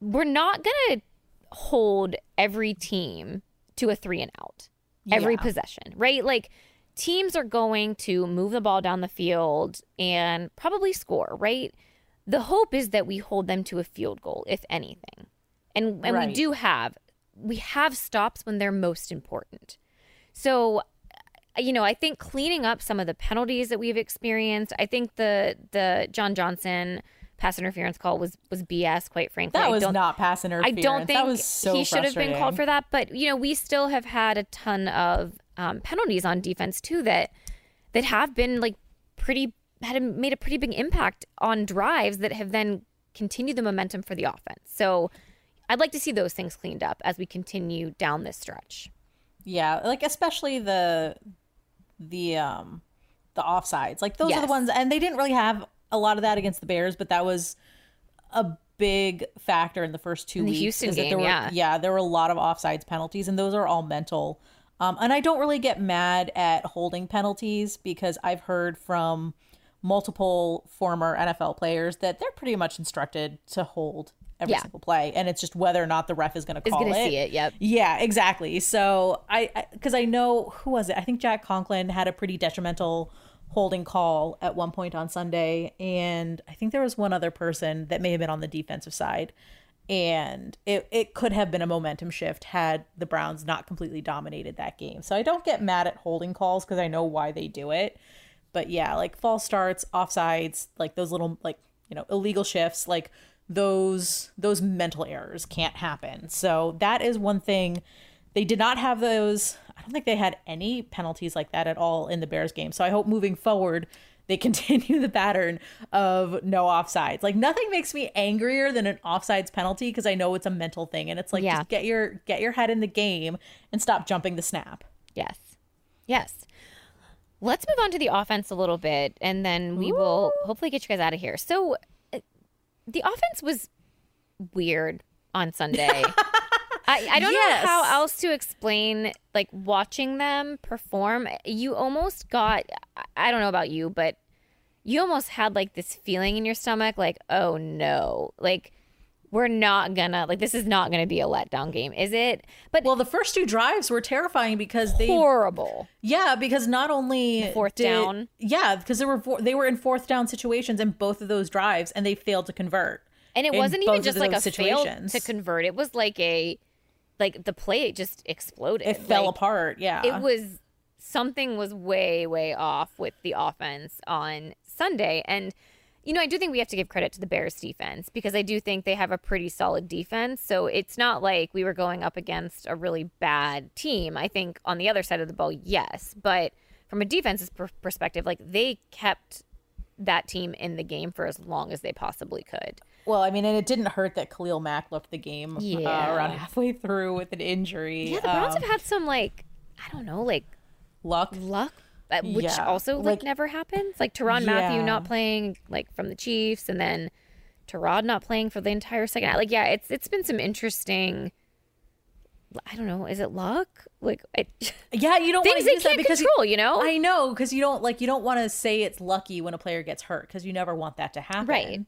we're not gonna hold every team to a three and out every Yeah. possession, right? Like teams are going to move the ball down the field and probably score, right? The hope is that we hold them to a field goal, if anything. And and we do have we have stops when they're most important. So you know, I think cleaning up some of the penalties that we've experienced, I think the the John Johnson pass interference call was was BS, quite frankly. That was not pass I don't think that was so he should have been called for that. But you know, we still have had a ton of um, penalties on defense too that that have been like pretty had made a pretty big impact on drives that have then continued the momentum for the offense. So I'd like to see those things cleaned up as we continue down this stretch. Yeah, like especially the the um the offsides. Like those are the ones and they didn't really have a lot of that against the Bears, but that was a big factor in the first two the weeks. Houston game, there were, yeah. yeah, there were a lot of offsides penalties, and those are all mental. Um, and I don't really get mad at holding penalties because I've heard from multiple former NFL players that they're pretty much instructed to hold every Yeah. single play, and it's just whether or not the ref is going to Is call going to see it. Yep. yeah, exactly. So I, because I, know who was it? I think Jack Conklin had a pretty detrimental holding call at one point on Sunday, and I think there was one other person that may have been on the defensive side, and it it could have been a momentum shift had the Browns not completely dominated that game. So I don't get mad at holding calls because I know why they do it, but yeah, like false starts, offsides, like those little like you know illegal shifts, like those those mental errors can't happen. So that is one thing they did not have those. I don't think they had any penalties like that at all in the Bears game. So I hope moving forward they <laughs> continue the pattern of no offsides. Like nothing makes me angrier than an offsides penalty because I know it's a mental thing and it's like Yeah. just get your get your head in the game and stop jumping the snap. Yes. Yes. Let's move on to the offense a little bit and then we will hopefully get you guys out of here. So the offense was weird on Sunday. <laughs> I, I don't Yes. know how else to explain like watching them perform. You almost got I- I don't know about you, but you almost had like this feeling in your stomach like, oh no. Like we're not gonna like this is not gonna be a letdown game, is it? But Well, the first two drives were terrifying because they horrible. Yeah, because not only fourth did- down? Yeah, because there were four, they were in fourth down situations in both of those drives, and they failed to convert. And it wasn't even just like a those fail to convert. It was like a like the play just exploded. It fell Like, apart. Yeah, It was something was way way off with the offense on Sunday and you know, I do think we have to give credit to the Bears defense because I do think they have a pretty solid defense. So it's not like we were going up against a really bad team. I think on the other side of the ball, yes, but from a defense's per- perspective, like they kept that team in the game for as long as they possibly could. Well, I mean, and it didn't hurt that Khalil Mack left the game uh, around halfway through with an injury. Yeah, the Browns Um, have had some like I don't know, like luck. luck, uh, which Yeah, also like, like- never happens. Like Tyrann Mathieu not playing like from the Chiefs, and then Tyrod not playing for the entire second. Like, yeah, it's it's been some interesting. I don't know. Is it luck? Like it, <laughs> Yeah, you don't want things to they can't because control. You, know, I know because you don't like you don't want to say it's lucky when a player gets hurt because you never want that to happen. Right.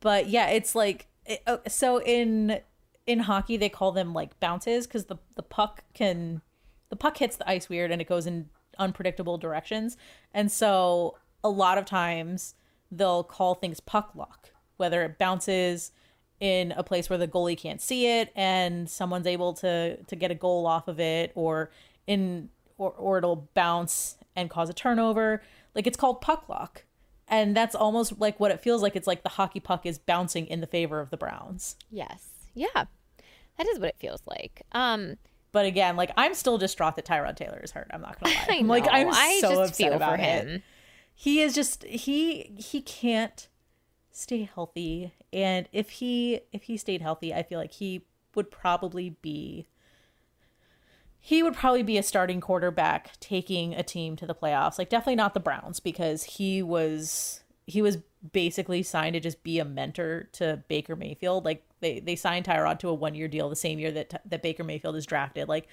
But yeah, it's like it, oh, so in in hockey they call them like bounces because the the puck can the puck hits the ice weird and it goes in unpredictable directions, and so a lot of times they'll call things puck luck, whether it bounces in a place where the goalie can't see it and someone's able to to get a goal off of it or in or, or it'll bounce and cause a turnover. Like it's called puck luck. And that's almost like what it feels like. It's like the hockey puck is bouncing in the favor of the browns. Yes, yeah, that is what it feels like. Um, but again like i'm still distraught that tyrod taylor is hurt i'm not gonna <laughs> lie I I'm like know. i'm I so just upset feel about for it. him. he is just he he can't stay healthy and if he if he stayed healthy i feel like he would probably be he would probably be a starting quarterback taking a team to the playoffs like definitely not the browns because he was he was basically signed to just be a mentor to baker mayfield. Like they they signed tyrod to a one year deal the same year that that baker mayfield is drafted. Like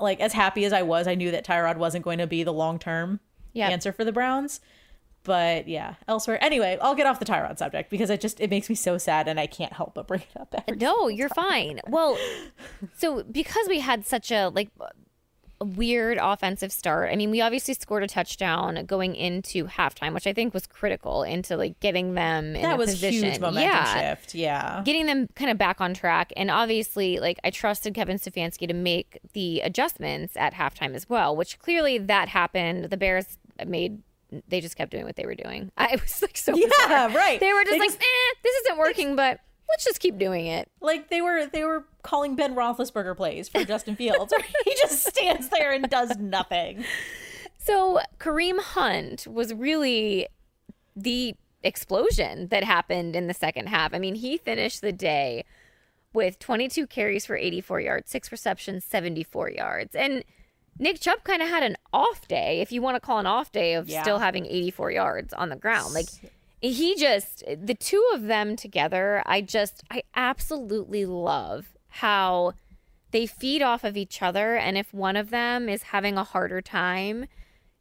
like as happy as i was i knew that tyrod wasn't going to be the long term answer for the browns. But yeah elsewhere. Anyway i'll get off the tyrod subject because it just it makes me so sad and i can't help but bring it up No, you're fine. Well, <laughs> so because we had such a like weird offensive start. I mean, we obviously scored a touchdown going into halftime, which I think was critical into like getting them in that a was position. huge momentum yeah. shift yeah Getting them kind of back on track. And obviously, like, I trusted Kevin Stefanski to make the adjustments at halftime as well, which clearly that happened. The Bears made, they just kept doing what they were doing. I was like so Yeah, bizarre. right. They were just They like, just- eh, this isn't working, but let's just keep doing it. like they were they were calling Ben Roethlisberger plays for Justin Fields. where he just stands there and does nothing. So Kareem Hunt was really the explosion that happened in the second half. I mean, he finished the day with 22 carries for 84 yards, six receptions, 74 yards. And Nick Chubb kind of had an off day, if you want to call an off day of Yeah. still having 84 yards on the ground. Like he just the two of them together, I just I absolutely love how they feed off of each other and if one of them is having a harder time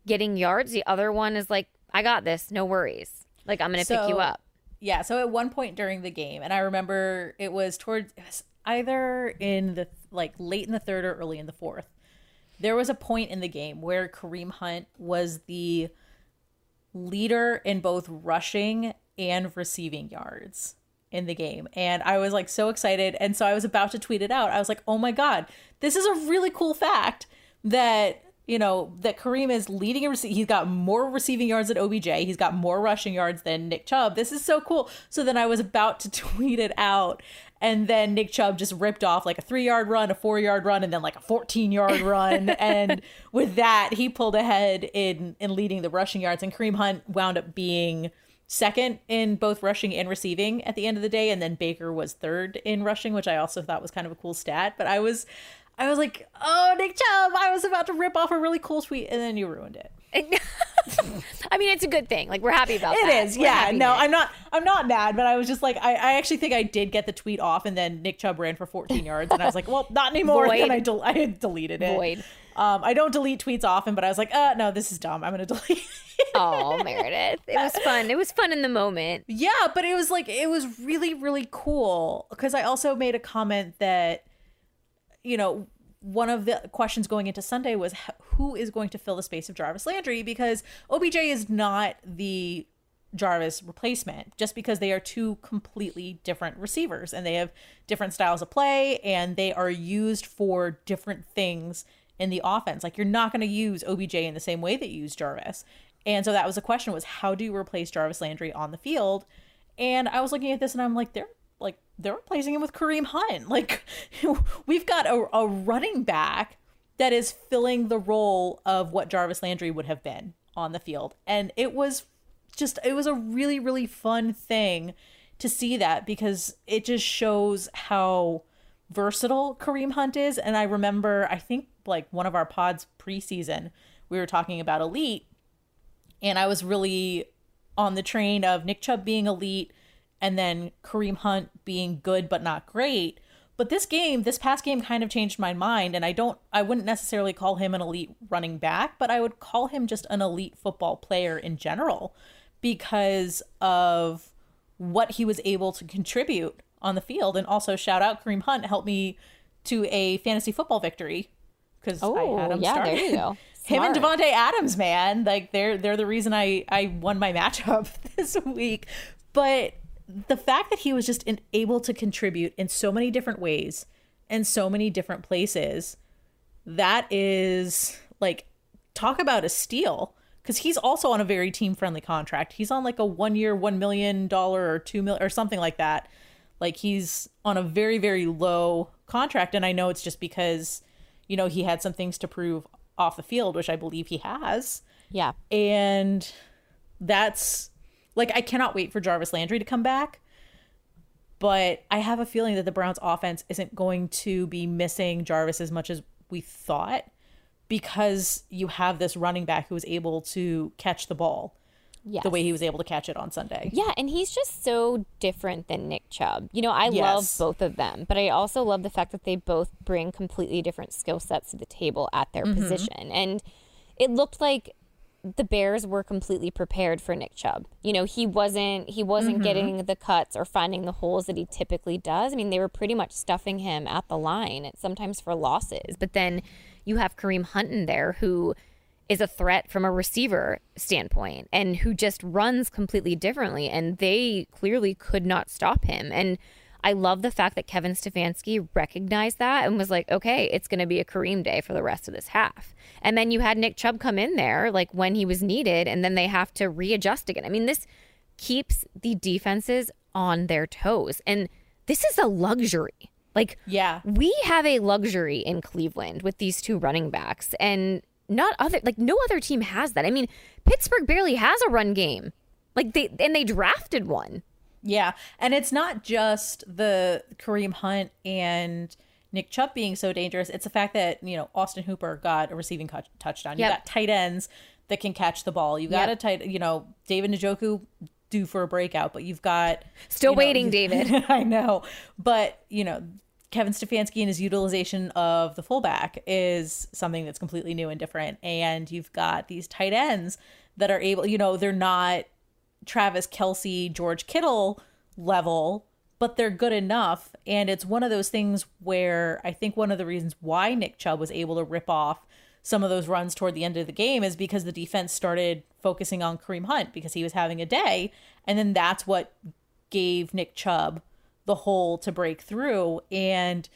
getting yards, the other one is like, I got this, no worries. Like I'm gonna pick you up. Yeah, so at one point during the game, and I remember it was towards it was either in the like late in the third or early in the fourth. There was a point in the game where Kareem Hunt was the leader in both rushing and receiving yards in the game. And I was like so excited. And so I was about to tweet it out. I was like, oh my God, this is a really cool fact that you know, that Kareem is leading he's got more receiving yards than OBJ. He's got more rushing yards than Nick Chubb. This is so cool. So then I was about to <laughs> tweet it out and then Nick Chubb just ripped off like a 3-yard run, a 4-yard run and then like a 14-yard <laughs> run. And with that he pulled ahead in in leading the rushing yards. And Kareem Hunt wound up being second in both rushing and receiving at the end of the day. And then Baker was third in rushing, which I also thought was kind of a cool stat, but I was I was like, "Oh, Nick Chubb, I was about to rip off a really cool tweet and then you ruined it." <laughs> I mean, it's a good thing. Like we're happy about It that. is, We're yeah. No, I'm not. I'm not mad, but I was just like, I, I actually think I did get the tweet off, and then Nick Chubb ran for 14 <laughs> yards, and I was like, well, not anymore. <laughs> Void. Then I, del- I had deleted it. Void. Um, I don't delete tweets often, but I was like, uh, no, this is dumb. I'm gonna delete. it. Oh, Meredith. It was fun. It was fun in the moment. yeah, but it was like it was really really cool because I also made a comment that, you know. One of the questions going into Sunday was who is going to fill the space of Jarvis Landry because OBJ is not the Jarvis replacement just because they are two completely different receivers and they have different styles of play and they are used for different things in the offense. Like you're not going to use OBJ in the same way that you use Jarvis. And so that was the question was how do you replace Jarvis Landry on the field? And I was looking at this and I'm like they're like they're replacing him with Kareem Hunt. <laughs> Like we've got a, a running back that is filling the role of what Jarvis Landry would have been on the field. And it was just it was a really really fun thing to see that because it just shows how versatile Kareem Hunt is and I remember I think like one of our pods preseason we were talking about elite and I was really on the train of Nick Chubb being elite and then Kareem Hunt being good but not great. But this game, this past game kind of changed my mind and I don't I wouldn't necessarily call him an elite running back, but I would call him just an elite football player in general because of what he was able to contribute on the field and also shout out Kareem Hunt helped me to a fantasy football victory because I Oh, had him yeah, started. there you go. <laughs> Him and Davante Adams, man, like they're they're the reason I I won my matchup <laughs> this week. But the fact that he was just in, able to contribute in so many different ways and so many different places, that is like talk about a steal because he's also on a very team friendly contract. He's on like a one year, one million dollar or two mil or something like that. Like he's on a very very low contract, and I know it's just because you know he had some things to prove off the field, which I believe he has Yeah. and that's like I cannot wait for Jarvis Landry to come back. But I have a feeling that the Browns offense isn't going to be missing Jarvis as much as we thought because you have this running back who is able to catch the ball Yes. the way he was able to catch it on Sunday. Yeah, and he's just so different than Nick Chubb. You know, I love both of them, but I also love the fact that they both bring completely different skill sets to the table at their Mm-hmm. position. And it looked like the Bears were completely prepared for Nick Chubb. You know, he wasn't he wasn't Mm-hmm. getting the cuts or finding the holes that he typically does. I mean, they were pretty much stuffing him at the line, sometimes for losses. But then you have Kareem Hunt in there who is a threat from a receiver standpoint and who just runs completely differently and they clearly could not stop him and I love the fact that Kevin Stefanski recognized that and was like, okay, it's going to be a Kareem day for the rest of this half. And then you had Nick Chubb come in there like when he was needed and then they have to readjust again. I mean, this keeps the defenses on their toes and this is a luxury. Like Yeah. we have a luxury in Cleveland with these two running backs, and not other like no other team has that. I mean, Pittsburgh barely has a run game, like they and they drafted one. Yeah, and it's not just the Kareem Hunt and Nick Chubb being so dangerous. It's the fact that you know Austin Hooper got a receiving touchdown. You got tight ends that can catch the ball. You got Yep. a tight, you know, David Njoku due for a breakout, but you've got Still you know, waiting, David. <laughs> I know, but you know. Kevin Stefanski and his utilization of the fullback is something that's completely new and different. And you've got these tight ends that are able, you know, they're not Travis Kelce, George Kittle level, but they're good enough. And it's one of those things where I think one of the reasons why Nick Chubb was able to rip off some of those runs toward the end of the game is because the defense started focusing on Kareem Hunt because he was having a day. And then that's what gave Nick Chubb the hole to break through. And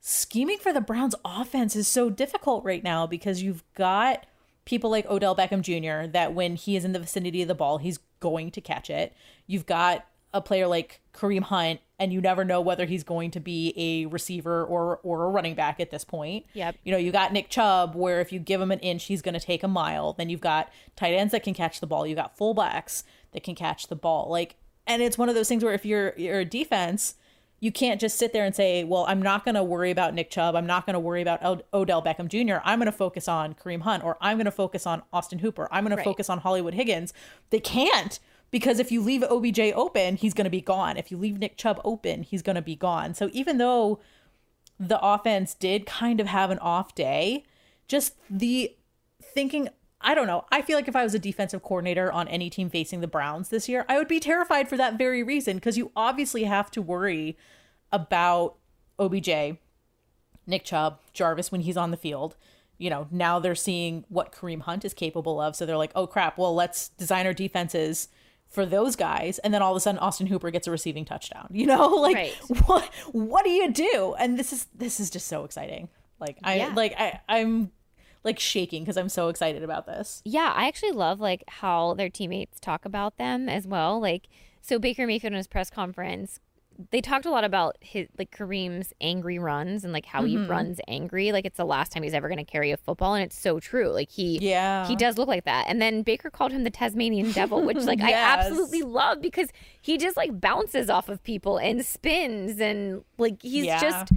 scheming for the Browns offense is so difficult right now because you've got people like Odell Beckham Jr. that when he is in the vicinity of the ball, he's going to catch it. You've got a player like Kareem Hunt, and you never know whether he's going to be a receiver or or a running back at this point. Yep. You know, you got Nick Chubb, where if you give him an inch, he's going to take a mile. Then you've got tight ends that can catch the ball. You got fullbacks that can catch the ball. Like, and it's one of those things where if you're you're a defense, you can't just sit there and say, "Well, I'm not going to worry about Nick Chubb. I'm not going to worry about Od- Odell Beckham Jr. I'm going to focus on Kareem Hunt, or I'm going to focus on Austin Hooper. I'm going Right. to focus on Hollywood Higgins." They can't because if you leave OBJ open, he's going to be gone. If you leave Nick Chubb open, he's going to be gone. So even though the offense did kind of have an off day, just the thinking I don't know. I feel like if I was a defensive coordinator on any team facing the Browns this year, I would be terrified for that very reason because you obviously have to worry about OBJ, Nick Chubb, Jarvis when he's on the field. You know, now they're seeing what Kareem Hunt is capable of. So they're like, oh crap, well, let's design our defenses for those guys. And then all of a sudden Austin Hooper gets a receiving touchdown. You know, <laughs> like Right. what what do you do? And this is this is just so exciting. Like I Yeah. like I I'm like shaking because I'm so excited about this. Yeah, I actually love like how their teammates talk about them as well. Like so Baker Mayfield in his press conference, they talked a lot about his like Kareem's angry runs and like how he mm-hmm. runs angry. Like it's the last time he's ever going to carry a football and it's so true. Like he Yeah. he does look like that. And then Baker called him the Tasmanian devil, which like <laughs> I absolutely love because he just like bounces off of people and spins and like he's Yeah. just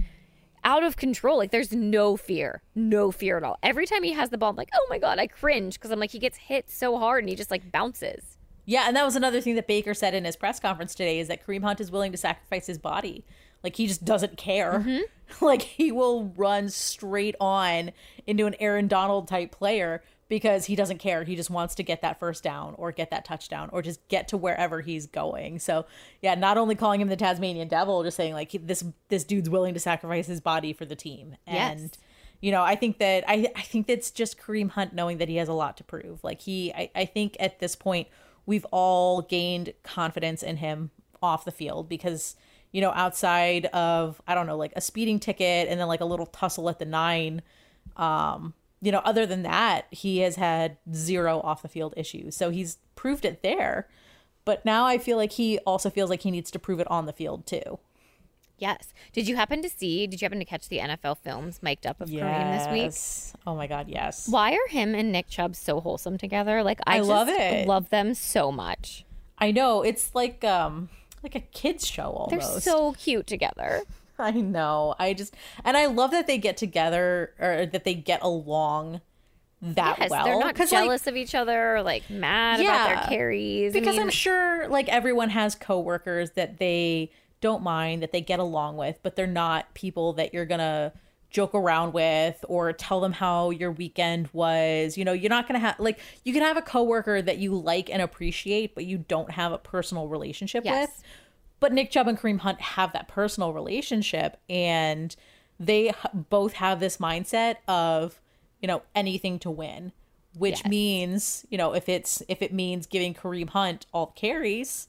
out of control. Like there's no fear, no fear at all. Every time he has the ball, I'm like, oh my god, I cringe because I'm like he gets hit so hard and he just like bounces. Yeah, and that was another thing that Baker said in his press conference today is that Kareem Hunt is willing to sacrifice his body. Like he just doesn't care. Mm-hmm. <laughs> like he will run straight on into an Aaron Donald type player because he doesn't care. He just wants to get that first down or get that touchdown or just get to wherever he's going. So, yeah, not only calling him the Tasmanian devil, just saying like he- this this dude's willing to sacrifice his body for the team. Yes. And you know, I think that I I think that's just Kareem Hunt knowing that he has a lot to prove. Like he I, I think at this point we've all gained confidence in him off the field because you know outside of I don't know like a speeding ticket and then like a little tussle at the 9 um you know other than that he has had zero off the field issues. So he's proved it there. But now I feel like he also feels like he needs to prove it on the field too. Yes. Did you happen to see? Did you happen to catch the NFL films mic'd up of Kareem this week? Yes. Oh my god, yes. Why are him and Nick Chubb so wholesome together? Like I, I love it. Love them so much. I know it's like um like a kids show almost. They're so cute together. <laughs> I know. I just and I love that they get together or that they get along that Yes, well. they're not 'Cause, like, jealous of each other, or, like mad about their carries. I because mean, I'm sure like everyone has coworkers that they don't mind that they get along with, but they're not people that you're gonna joke around with or tell them how your weekend was. You know, you're not gonna have like you can have a coworker that you like and appreciate, but you don't have a personal relationship Yes. with. But Nick Chubb and Kareem Hunt have that personal relationship, and they both have this mindset of you know anything to win, which Yes. means you know if it's if it means giving Kareem Hunt all the carries,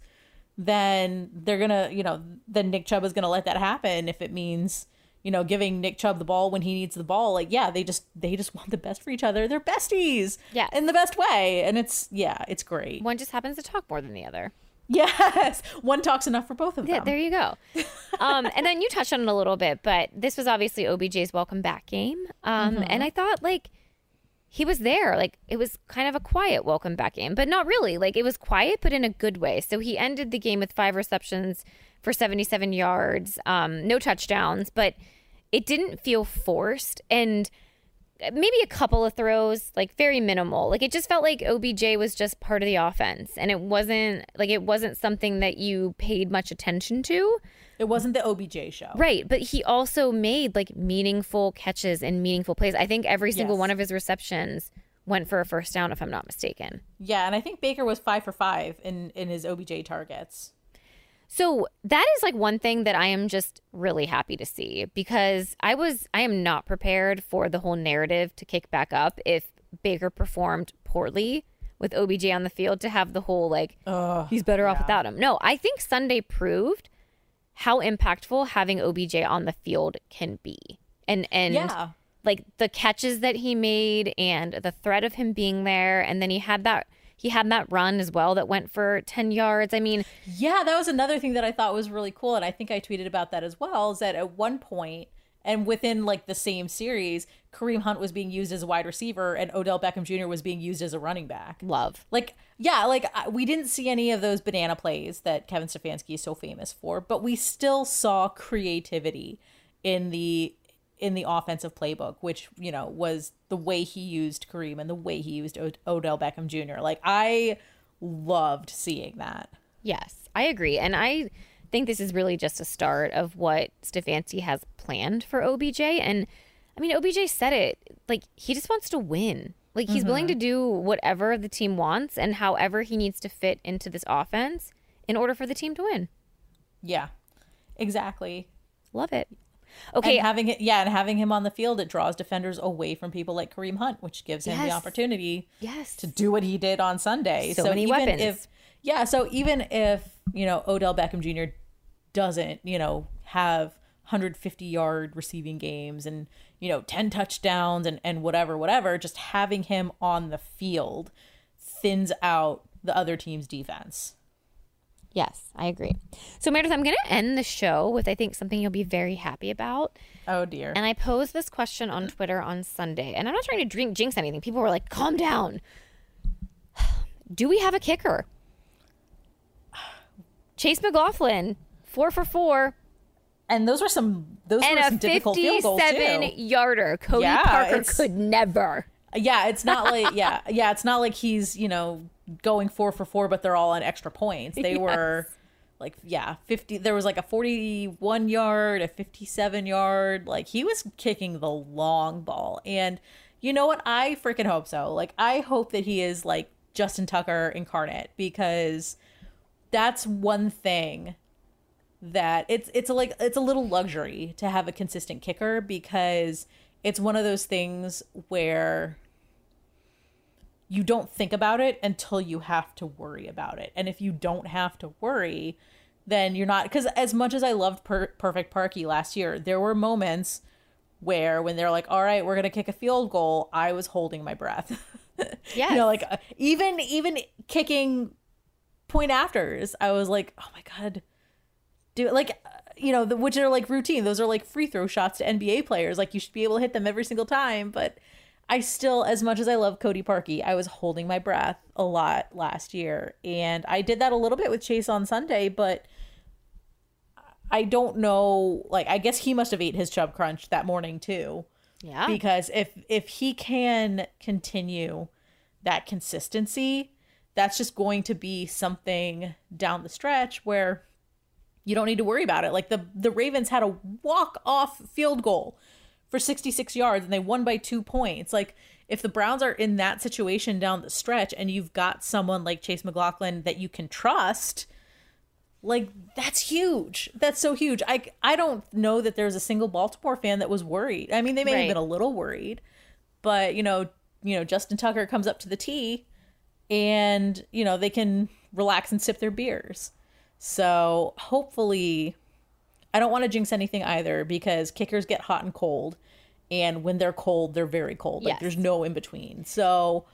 then they're gonna you know then Nick Chubb is gonna let that happen. If it means you know giving Nick Chubb the ball when he needs the ball, like yeah, they just they just <laughs> want the best for each other. They're besties, yeah, in the best way, and it's yeah, it's great. one just happens to talk more than the other. Yes, one talks enough for both of them. Yeah, there you go. <laughs> Um, and then you touched on it a little bit, but this was obviously OBJ's welcome back game. Um, Mm-hmm. And I thought like he was there, like it was kind of a quiet welcome back game, but not really. Like it was quiet, but in a good way. So he ended the game with five receptions for 77 yards, um, no touchdowns, but it didn't feel forced. And maybe a couple of throws, like very minimal. Like it just felt like OBJ was just part of the offense and it wasn't like it wasn't something that you paid much attention to. It wasn't the OBJ show. Right, but he also made like meaningful catches and meaningful plays. I think every single Yes. one of his receptions went for a first down if I'm not mistaken. Yeah, and I think Baker was five for five in in his OBJ targets. So that is like one thing that I am just really happy to see because I was I am not prepared for the whole narrative to kick back up if Baker performed poorly with OBJ on the field to have the whole like he's better off without him. No, I think Sunday proved how impactful having OBJ on the field can be. and and Yeah. like the catches that he made and the threat of him being there and then he had that he had that run as well that went for 10 yards. I mean, Yeah, that was another thing that I thought was really cool. And I think I tweeted about that as well. Is that at one point, and within like the same series, Kareem Hunt was being used as a wide receiver and Odell Beckham Jr. was being used as a running back. love. Like, yeah, like I- we didn't see any of those banana plays that Kevin Stefanski is so famous for, but we still saw creativity in the in the offensive playbook, which you know was the way he used Kareem and the way he used Odell Beckham Jr. Like I loved seeing that. Yes, I agree. And I think this is really just a start of what Stefanski has planned for OBJ. And I mean, OBJ said it like he just wants to win. Like he's willing to mm-hmm. do whatever the team wants and however he needs to fit into this offense in order for the team to win. Yeah, exactly. Love it. Okay, And having it, yeah, and having him on the field, it draws defenders away from people like Kareem Hunt, which gives him the opportunity yes. to do what he did on Sunday. So many even weapons. If yeah, so even if you know Odell Beckham Jr. doesn't, you know, have 150 yard receiving games and you know 10 touchdowns and and whatever, whatever, just having him on the field thins out the other team's defense. Yes, I agree. So, Meredith, I'm going to end the show with I think something you'll be very happy about. Oh dear. And I posed this question on Twitter on Sunday, and I'm not trying to drink jinx anything. People were like, "Calm down." <sighs> Do we have a kicker? <sighs> Chase McLaughlin, four for four, And those were some those and were some difficult field goals 57 too. yarder. Cody Yeah, Parker could never. Yeah, it's not like yeah, yeah, it's not like he's, you know, going 4 for 4 but they're all on extra points. They <laughs> were like yeah, 50 there was like a 41 yard, a 57 yard, like he was kicking the long ball. And you know what? I freaking hope so. Like I hope that he is like Justin Tucker incarnate because that's one thing that it's it's a, like it's a little luxury to have a consistent kicker because it's one of those things where you don't think about it until you have to worry about it. And if you don't have to worry, then you're not because as much as I loved per- Perfect Parkey last year, there were moments where when they're like, "All right, we're gonna kick a field goal," I was holding my breath. Yeah, <laughs> you know, like uh, even even kicking point afters, I was like, "Oh my god." Do it like uh, you know, the, which are like routine. Those are like free throw shots to NBA players. Like you should be able to hit them every single time, but I still, as much as I love Cody Parkey, I was holding my breath a lot last year. And I did that a little bit with Chase on Sunday, but I don't know. Like, I guess he must have ate his Chubb Crunch that morning too. Yeah. Because if if he can continue that consistency, that's just going to be something down the stretch where you don't need to worry about it. Like the the Ravens had a walk off field goal for 66 yards and they won by 2 points. Like if the Browns are in that situation down the stretch and you've got someone like Chase McLaughlin that you can trust, like that's huge. That's so huge. I I don't know that there's a single Baltimore fan that was worried. I mean, they may Right. have been a little worried, but you know, you know, Justin Tucker comes up to the tee and, you know, they can relax and sip their beers. So, hopefully I don't want to jinx anything either because kickers get hot and cold and when they're cold, they're very cold. Like Yes. there's no in between. So,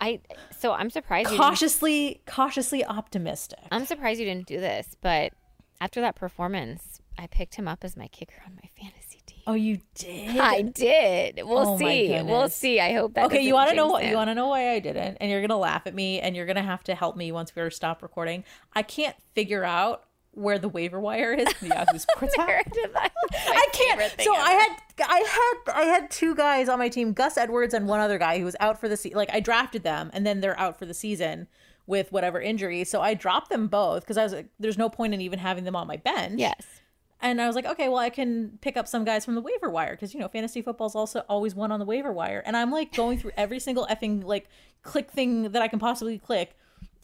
I so I'm surprised you cautiously cautiously optimistic. I'm surprised you didn't do this, but after that performance, I picked him up as my kicker on my fantasy team. Oh, you did? I did. We'll Oh see. We'll see. I hope that. okay you want to know what you want to know why i didn't and you're gonna laugh at me and you're gonna have to help me once we stop recording i can't figure out where the waiver wire is the Yahoo Sports app. I can't. So I had I had I had two guys on my team, Gus Edwards and one other guy who was out for the season. Like I drafted them, and then they're out for the season with whatever injury. So I dropped them both because I was like, "There's no point in even having them on my bench." Yes. And I was like, okay, well, I can pick up some guys from the waiver wire because you know fantasy football's also always one on the waiver wire. And I'm like going through every single effing like click thing that I can possibly click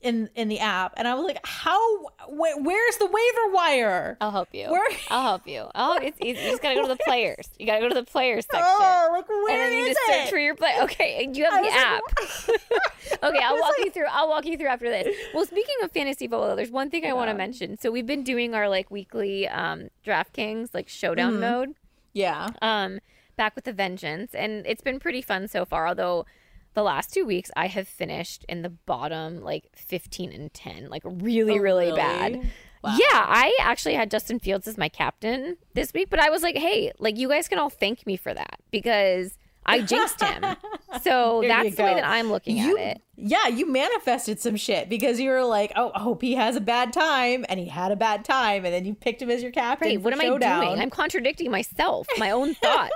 in in the app, and I was like, how? Wh- where's the waiver wire? I'll help you. Where- I'll help you. Oh, it's easy. You just gotta go to the <laughs> players. You gotta go to the players section. Oh, like and where then you just it? search for your play. Okay, you have I the app. <laughs> okay, I'll walk you through. I'll walk you through after this. Well, speaking of fantasy football, there's one thing I want to mention. So we've been doing our like weekly um DraftKings like showdown Mm-hmm. mode. Yeah. Um, back with a vengeance, and it's been pretty fun so far. Although the last two weeks I have finished in the bottom like 15 and 10, like really, Oh, really, really? bad. Wow. Yeah, I actually had Justin Fields as my captain this week, but I was like, hey, like you guys can all thank me for that because I jinxed him. <laughs> So that's the way that I'm looking You- at it. Yeah, you manifested some shit because you were like, "Oh, I hope he has a bad time," and he had a bad time, and then you picked him as your captain. Right, what am Showdown. I doing? I'm contradicting myself, my own thoughts.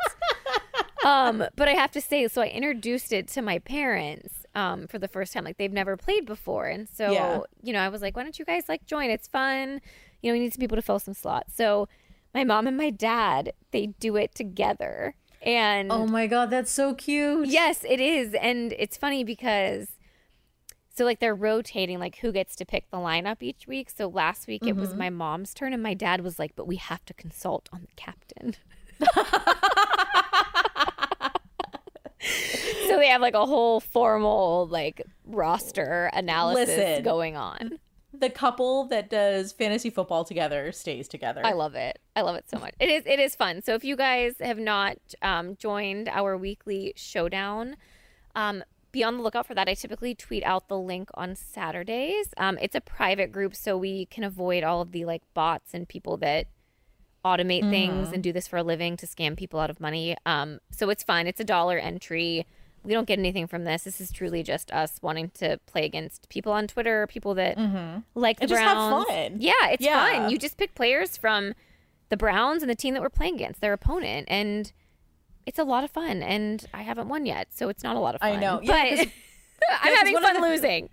<laughs> um, but I have to say, so I introduced it to my parents um, for the first time. Like they've never played before, and so Yeah. you know, I was like, "Why don't you guys like join? It's fun. You know, we need some people to fill some slots." So my mom and my dad they do it together, and Oh my god, that's so cute. Yes, it is. And it's funny because so like they're rotating like who gets to pick the lineup each week. So last week it was my mom's turn and my dad was like, "But we have to consult on the captain." <laughs> <laughs> so they have like a whole formal like roster analysis Listen. going on. The couple that does fantasy football together stays together. I love it. I love it so much. It is it is fun. So if you guys have not um, joined our weekly showdown, um, be on the lookout for that. I typically tweet out the link on Saturdays. Um, it's a private group, so we can avoid all of the like bots and people that automate things and do this for a living to scam people out of money. Um, so it's fun. It's a dollar entry. We don't get anything from this. This is truly just us wanting to play against people on Twitter, people that like the And just have Browns. fun. Yeah, it's Yeah. fun. You just pick players from the Browns and the team that we're playing against, their opponent, and it's a lot of fun. And I haven't won yet, so it's not a lot of fun. I know. Yeah, but <laughs> I'm having fun losing.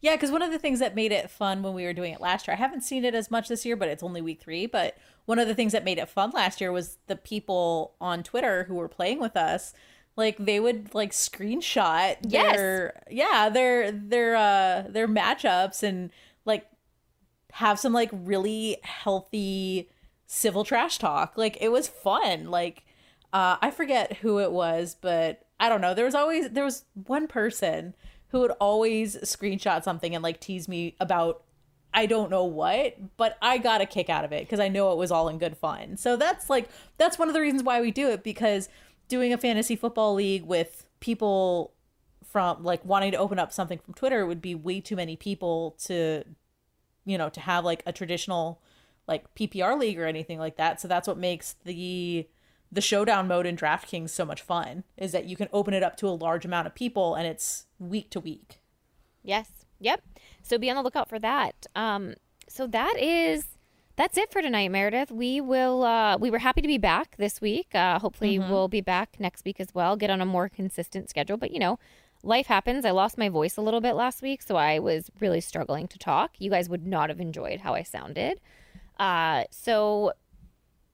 Yeah, because one of the things that made it fun when we were doing it last year, I haven't seen it as much this year, but it's only week three. But one of the things that made it fun last year was the people on Twitter who were playing with us, like they would like screenshot Yes. their yeah their their uh their matchups and like have some like really healthy civil trash talk. Like it was fun. Like uh I forget who it was, but I don't know. There was always there was one person who would always screenshot something and like tease me about I don't know what, but I got a kick out of it because I know it was all in good fun. So that's like that's one of the reasons why we do it because doing a fantasy football league with people from like wanting to open up something from Twitter would be way too many people to you know to have like a traditional like PPR league or anything like that. So that's what makes the the showdown mode in DraftKings so much fun is that you can open it up to a large amount of people and it's week to week. Yes. Yep. So be on the lookout for that. Um, so that is that's it for tonight, Meredith. We will uh we were happy to be back this week. Uh hopefully we'll be back next week as well. Get on a more consistent schedule. But you know, life happens. I lost my voice a little bit last week, so I was really struggling to talk. You guys would not have enjoyed how I sounded. Uh so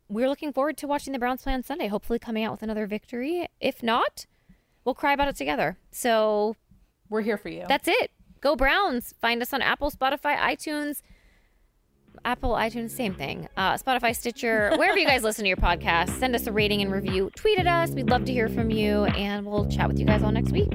we're looking forward to watching the Browns play on Sunday, hopefully coming out with another victory. If not, we'll cry about it together. So We're here for you. that's it. Go Browns. Find us on Apple, Spotify, iTunes. Apple, iTunes, same thing. Uh, Spotify, Stitcher, wherever you guys listen to your podcast. Send us a rating and review. Tweet at us. We'd love to hear from you. And we'll chat with you guys all next week.